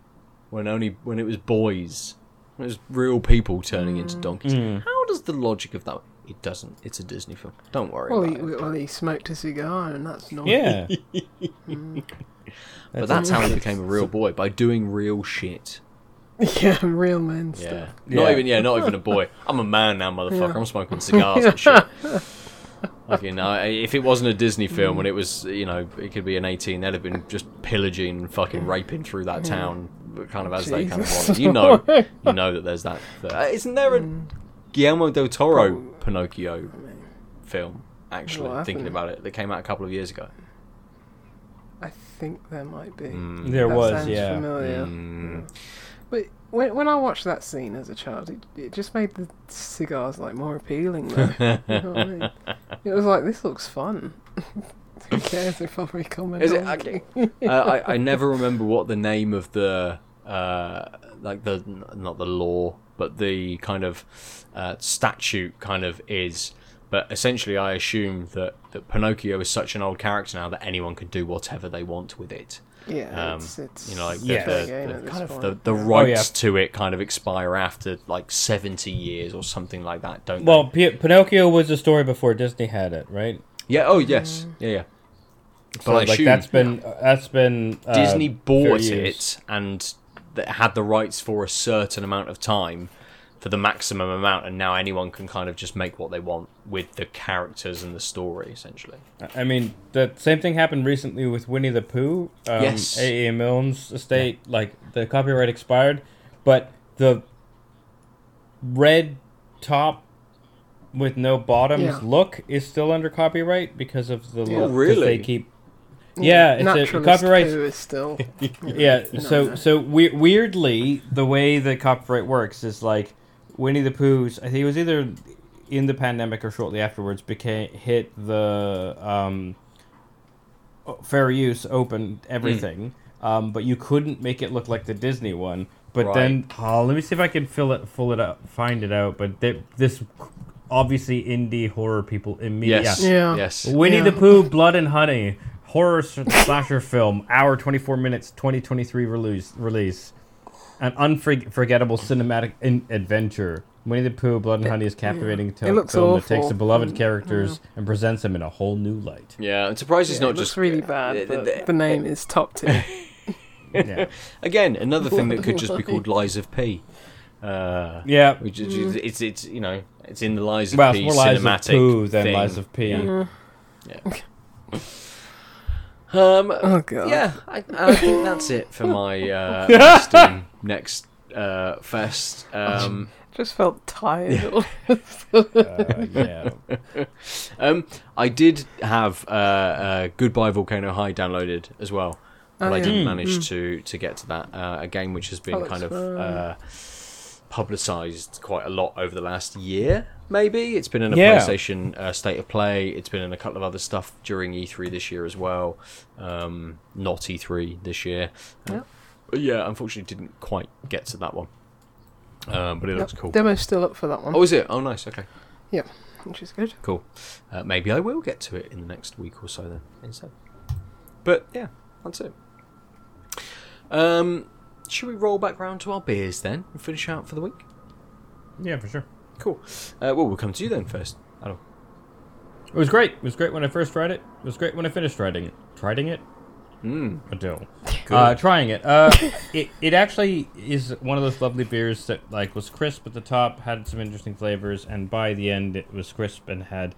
When only when it was boys. When it was real people turning into donkeys. Mm. How does the logic of that It doesn't. It's a Disney film. Don't worry Well about he, it. well, he smoked a cigar, and that's normal. Yeah. but that's how he became a real boy by doing real shit. yeah, real men Yeah. stuff. Not Yeah. even yeah, not even a boy. I'm a man now, motherfucker. Yeah. I'm smoking cigars and shit. Like, you know, if it wasn't a Disney film and it was, you know, it could be an 18, they'd have been just pillaging, and fucking raping through that town, kind of as they kind of Jesus. want. You know, you know that there's that. that isn't there a Guillermo del Toro Pinocchio film? Actually, What thinking about it, that came out a couple of years ago. I think there might be. Mm. There That was, sounds yeah. Familiar. Mm. But when, when I watched that scene as a child, it, it just made the cigars like more appealing. Though. you know what I mean? It was like this looks fun. Who cares if I become a Is it- donkey? uh, I, I never remember what the name of the uh, like the not the law, but the kind of uh, statute kind of is. But essentially, I assume that, that Pinocchio is such an old character now that anyone can do whatever they want with it. Yeah, Um, it's, it's you know, like the, Yeah. the, Game the kind of the, the yeah. rights Oh, to it kind of expire after like seventy years or something like that, don't Well, they? P- Pinocchio was a story before Disney had it, right? Yeah. Oh, yes. Yeah, yeah. But So I like assume that's been that's been uh, Disney bought it and th- had the rights for a certain amount of time for the maximum amount, and now anyone can kind of just make what they want with the characters and the story, essentially. I mean, the same thing happened recently with Winnie the Pooh. Um, Yes. A.A. Milne's estate, like the copyright expired, but the red top with no bottoms Yeah. look is still under copyright because of the Oh, look, 'cause really? They keep Yeah, it's a- Naturalist copyrights- poo is still. yeah. No, so no. so we- weirdly, the way the copyright works is like Winnie the Pooh's. I think it was either in the pandemic or shortly afterwards became hit the um, fair use open everything, um, but you couldn't make it look like the Disney one. But then, oh, let me see if I can fill it, fill it up, find it out. But th- this obviously indie horror people immediately. Yes. Yeah. Yes. Winnie Yeah. the Pooh, Blood and Honey, horror slasher film, hour 24 minutes, 2023 release. release. An unforgettable cinematic in- adventure. Winnie the Pooh, Blood and Honey is captivating to- It looks film that takes the beloved Mm, characters and presents them in a whole new light. Yeah, I'm surprised it's Yeah, not it just looks really bad. uh, But the- the name is top tier. Yeah, Again, another thing that could just be called Lies of P. Uh, yeah. which is, it's it's you know it's in the Lies of Well, it's P more Lies of Pooh than thing. Lies of P. Yeah. Um, oh god. yeah, I, I think that's it for my uh, next, um, next uh, fest. Um, Just felt tired. Uh, yeah. um, I did have uh, uh, Goodbye Volcano High downloaded as well, but Oh, I yeah. didn't Mm, manage to to get to that. Uh, a game which has been Oh, kind of fun. uh, publicized quite a lot over the last year. Maybe it's been in a Yeah. PlayStation uh, State of Play. It's been in a couple of other stuff during E3 this year as well. Um, not E3 this year. Uh, yeah, unfortunately, didn't quite get to that one. Um, but it looks cool. Demo's still up for that one, Oh, is it? Oh, nice. Okay. Yeah, which is good. Cool. Uh, maybe I will get to it in the next week or so then instead. But yeah, that's it. Um, should we roll back round to our beers then and finish out for the week? yeah, for sure. Cool. Uh, well, we'll come to you then first. Adam. It was great. It was great when I first tried it. It was great when I finished trying it. Trying it? Mm, Adele. good. Uh, trying it. Uh, it it actually is one of those lovely beers that like was crisp at the top, had some interesting flavors, and by the end it was crisp and had.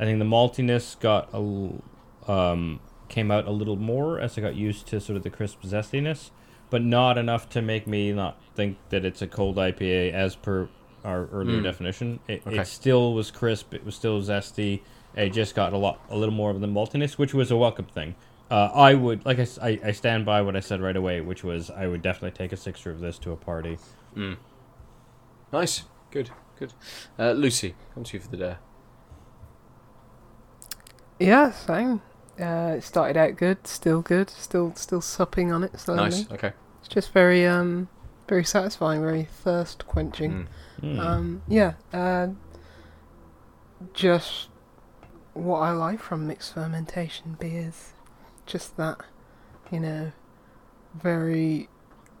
I think the maltiness got a um, came out a little more as I got used to sort of the crisp zestiness, but not enough to make me not think that it's a cold IPA as per our earlier Mm. definition. It, Okay. it still was crisp. It was still zesty. It just got a lot, a little more of the maltiness, which was a welcome thing. Uh, I would, like I, I, stand by what I said right away, which was I would definitely take a sixer of this to a party. mm. Nice. Good. Good. Uh, Lucy, come to you for the dare. Yeah, same. Uh, it started out good, still good, still still supping on it slowly. Nice. Okay. It's just very um very satisfying, very thirst quenching. Mm. Mm. Um, yeah, uh, just what I like from mixed fermentation beers. Just that, you know, very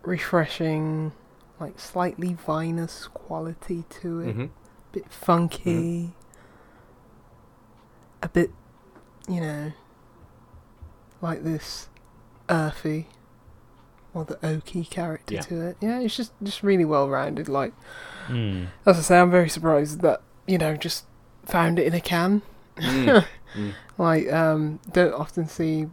refreshing, like slightly vinous quality to it. hmm bit funky, a bit, you know, like this earthy or the oaky character Yeah. to it. Yeah, it's just just really well rounded. Like Hmm. as I say, I'm very surprised that you know just found it in a can. Mm. Mm. Like um, don't often see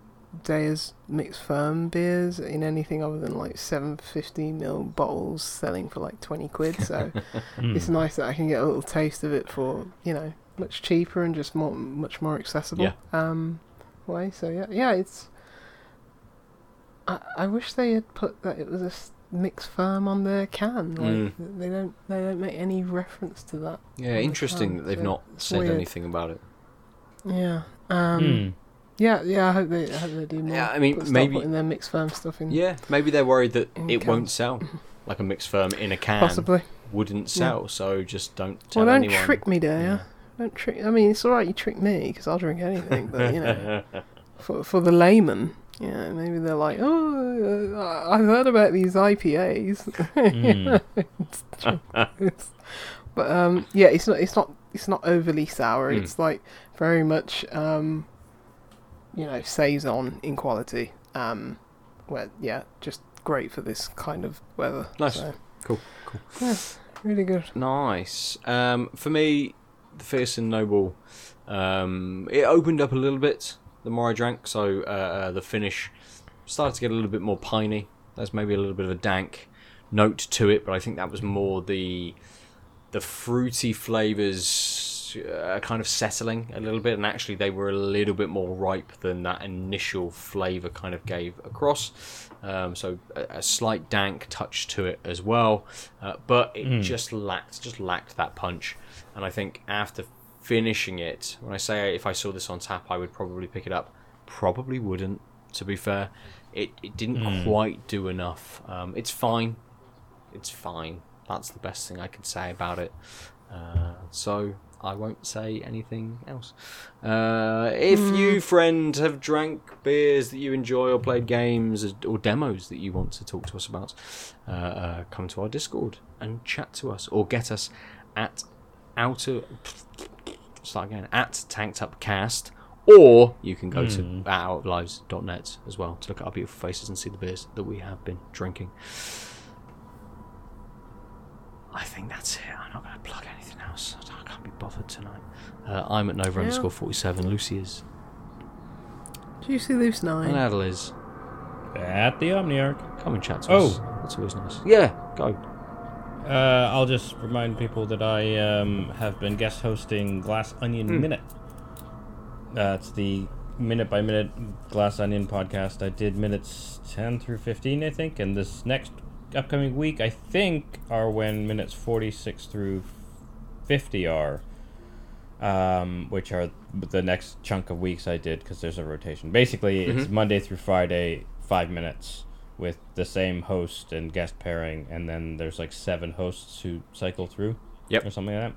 Deya's mixed ferm beers in anything other than like 750 ml bottles selling for like 20 quid. So Hmm. it's nice that I can get a little taste of it for you know much cheaper and just more much more accessible Yeah. um way. So yeah, yeah, it's. I I wish they had put that it was a mixed ferm on their can. Like Mm. they don't they don't make any reference to that. Yeah, interesting can, that they've so not said weird. anything about it. Yeah. Um. Hmm. Yeah, yeah. I hope they I hope they do more. Yeah, I mean, put, maybe- putting their mixed ferm stuff in. Yeah, maybe they're worried that it cans. won't sell. Like a mixed ferm in a can Possibly. wouldn't sell, so just don't tell Well, don't anyone. trick me, there. Don't trick. I mean, it's all right. You trick me because I'll drink anything. But you know, for for the layman, yeah, maybe they're like, oh, uh, I've heard about these IPAs. It's. It's- but um, yeah, it's not. It's not. It's not overly sour. Mm. It's like very much um, you know, saison in quality. Um, where yeah, just great for this kind of weather. Nice. So, Cool, cool. yeah, really good. Nice. Um, for me, the Fierce and Noble, um, it opened up a little bit the more I drank, so uh, uh, the finish started to get a little bit more piney. There's maybe a little bit of a dank note to it, but I think that was more the the fruity flavors uh, kind of settling a little bit, and actually they were a little bit more ripe than that initial flavor kind of gave across. Um, so a, a slight dank touch to it as well, uh, but it Mm. just lacked just lacked that punch. And I think after finishing it, when I say if I saw this on tap, I would probably pick it up. Probably wouldn't, to be fair. It it didn't Mm. quite do enough. Um, it's fine. It's fine. That's the best thing I can say about it. Uh, so I won't say anything else. Uh, if you, friend, have drank beers that you enjoy or played games or demos that you want to talk to us about, uh, uh, come to our Discord and chat to us or get us at outer. Start again at Tanked Up Cast. Or you can go to Hmm. outoflives.net as well to look at our beautiful faces and see the beers that we have been drinking. I think that's it. I'm not going to plug anything else. I can't be bothered tonight. Uh, I'm at Nova Yeah. underscore 47. Lucy is. Juicy Loose Nine. And Adel is. At the Omniarch. Come and chat to Oh. us. That's always nice. Yeah, go. Uh, I'll just remind people that I um, have been guest hosting Glass Onion Hmm. Minute. That's the minute by minute Glass Onion podcast. I did minutes 10 through 15, I think, and this next upcoming week, I think, are when minutes 46 through 50 are. Um, which are the next chunk of weeks I did because there's a rotation. Basically, it's Mhm. Monday through Friday, five minutes with the same host and guest pairing, and then there's like seven hosts who cycle through. Yep. Or something like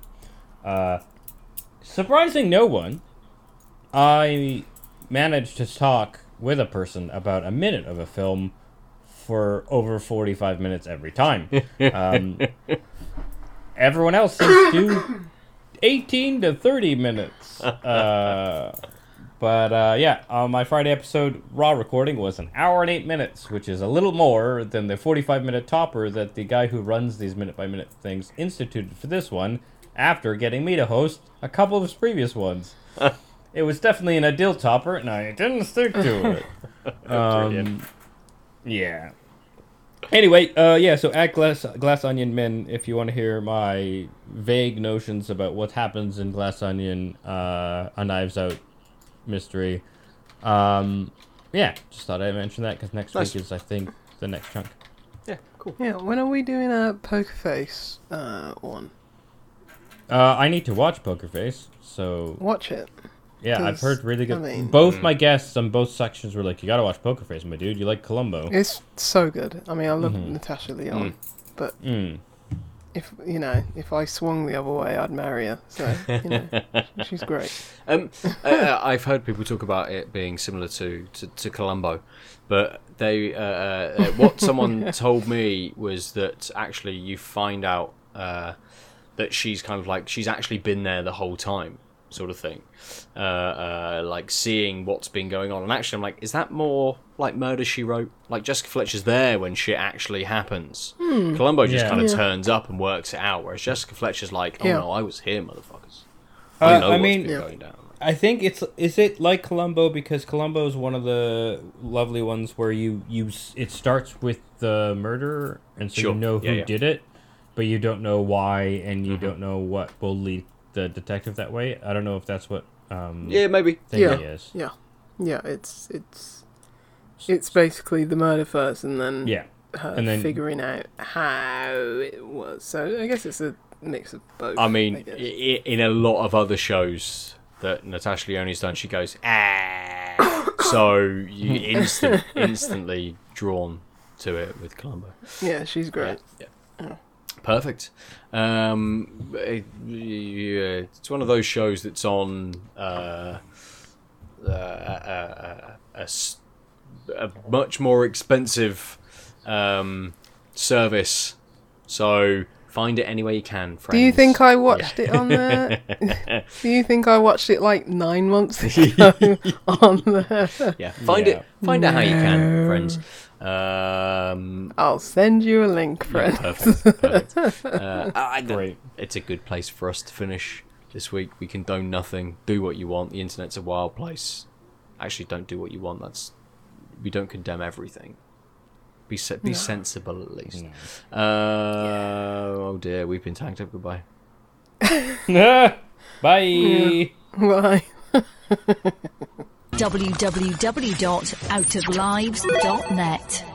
that. Uh, surprising no one, I managed to talk with a person about a minute of a film for over 45 minutes every time. Um, everyone else seems to do 18 to 30 minutes. Uh, but uh, yeah, uh, my Friday episode raw recording was an hour and eight minutes, which is a little more than the 45 minute topper that the guy who runs these minute by minute things instituted for this one after getting me to host a couple of his previous ones. it was definitely an ideal topper, and I didn't stick to it. Um, yeah. Anyway, uh, yeah. So at Glass Glass Onion Men, if you want to hear my vague notions about what happens in Glass Onion, uh, a Knives Out mystery, um, yeah, just thought I'd mention that because next Nice. week is, I think, the next chunk. Yeah, cool. Yeah, when are we doing a poker face uh, one? Uh, I need to watch Poker Face, so Watch it. yeah, I've heard really I good. mean- both Mm. my guests on both sections were like, "You gotta watch Poker Face, my dude. You like Columbo." It's so good. I mean, I love Mhm. Natasha Lyonne. But Mm. If you know, if I swung the other way, I'd marry her. So you know, she's great. Um, uh, uh, I've heard people talk about it being similar to, to, to Columbo, but they uh, uh, uh, what someone told me was that actually you find out uh, that she's kind of like she's actually been there the whole time. Sort of thing, uh, uh, like seeing what's been going on. And actually, I'm like, is that more like Murder She Wrote? Like Jessica Fletcher's there when shit actually happens. Columbo just Yeah. kind of Yeah. turns up and works it out, whereas Jessica Fletcher's like, oh Yeah. no, I was here, motherfuckers. Uh, I know I what's mean, been Yeah. going down. I think it's is it like Columbo because Columbo is one of the lovely ones where you you s- it starts with the murder and so Sure. you know who Yeah, yeah. did it, but you don't know why and you Mm-hmm. don't know what will lead the detective that way. I don't know if that's what um Yeah, maybe. thingy Yeah. is. Yeah, yeah. It's it's it's basically the murder first, and then Yeah. her and then- figuring out how it was. So I guess it's a mix of both. I mean, i- in a lot of other shows that Natasha Lyonne's done, she goes ah, so you instant, instantly drawn to it with Columbo. yeah, she's great. Yeah, yeah. Perfect. Um, it- yeah, it's one of those shows that's on uh, uh, uh, a, s- a much more expensive um, service. So find it any way you can. Friends. Do you think I watched it on there? Do you think I watched it like nine months ago on there? Yeah, find Yeah. it. Find out how you can, friends. Um, I'll send you a link, yeah, friend. perfect. perfect. Uh, I, I- Great. It's a good place for us to finish this week. We condone nothing. Do what you want. The internet's a wild place. Actually, don't do what you want. That's we don't condemn everything. Be se- be sensible at least. Uh, Oh dear, we've been Tanked Up. Goodbye. Bye. Why? www.outoflives.net.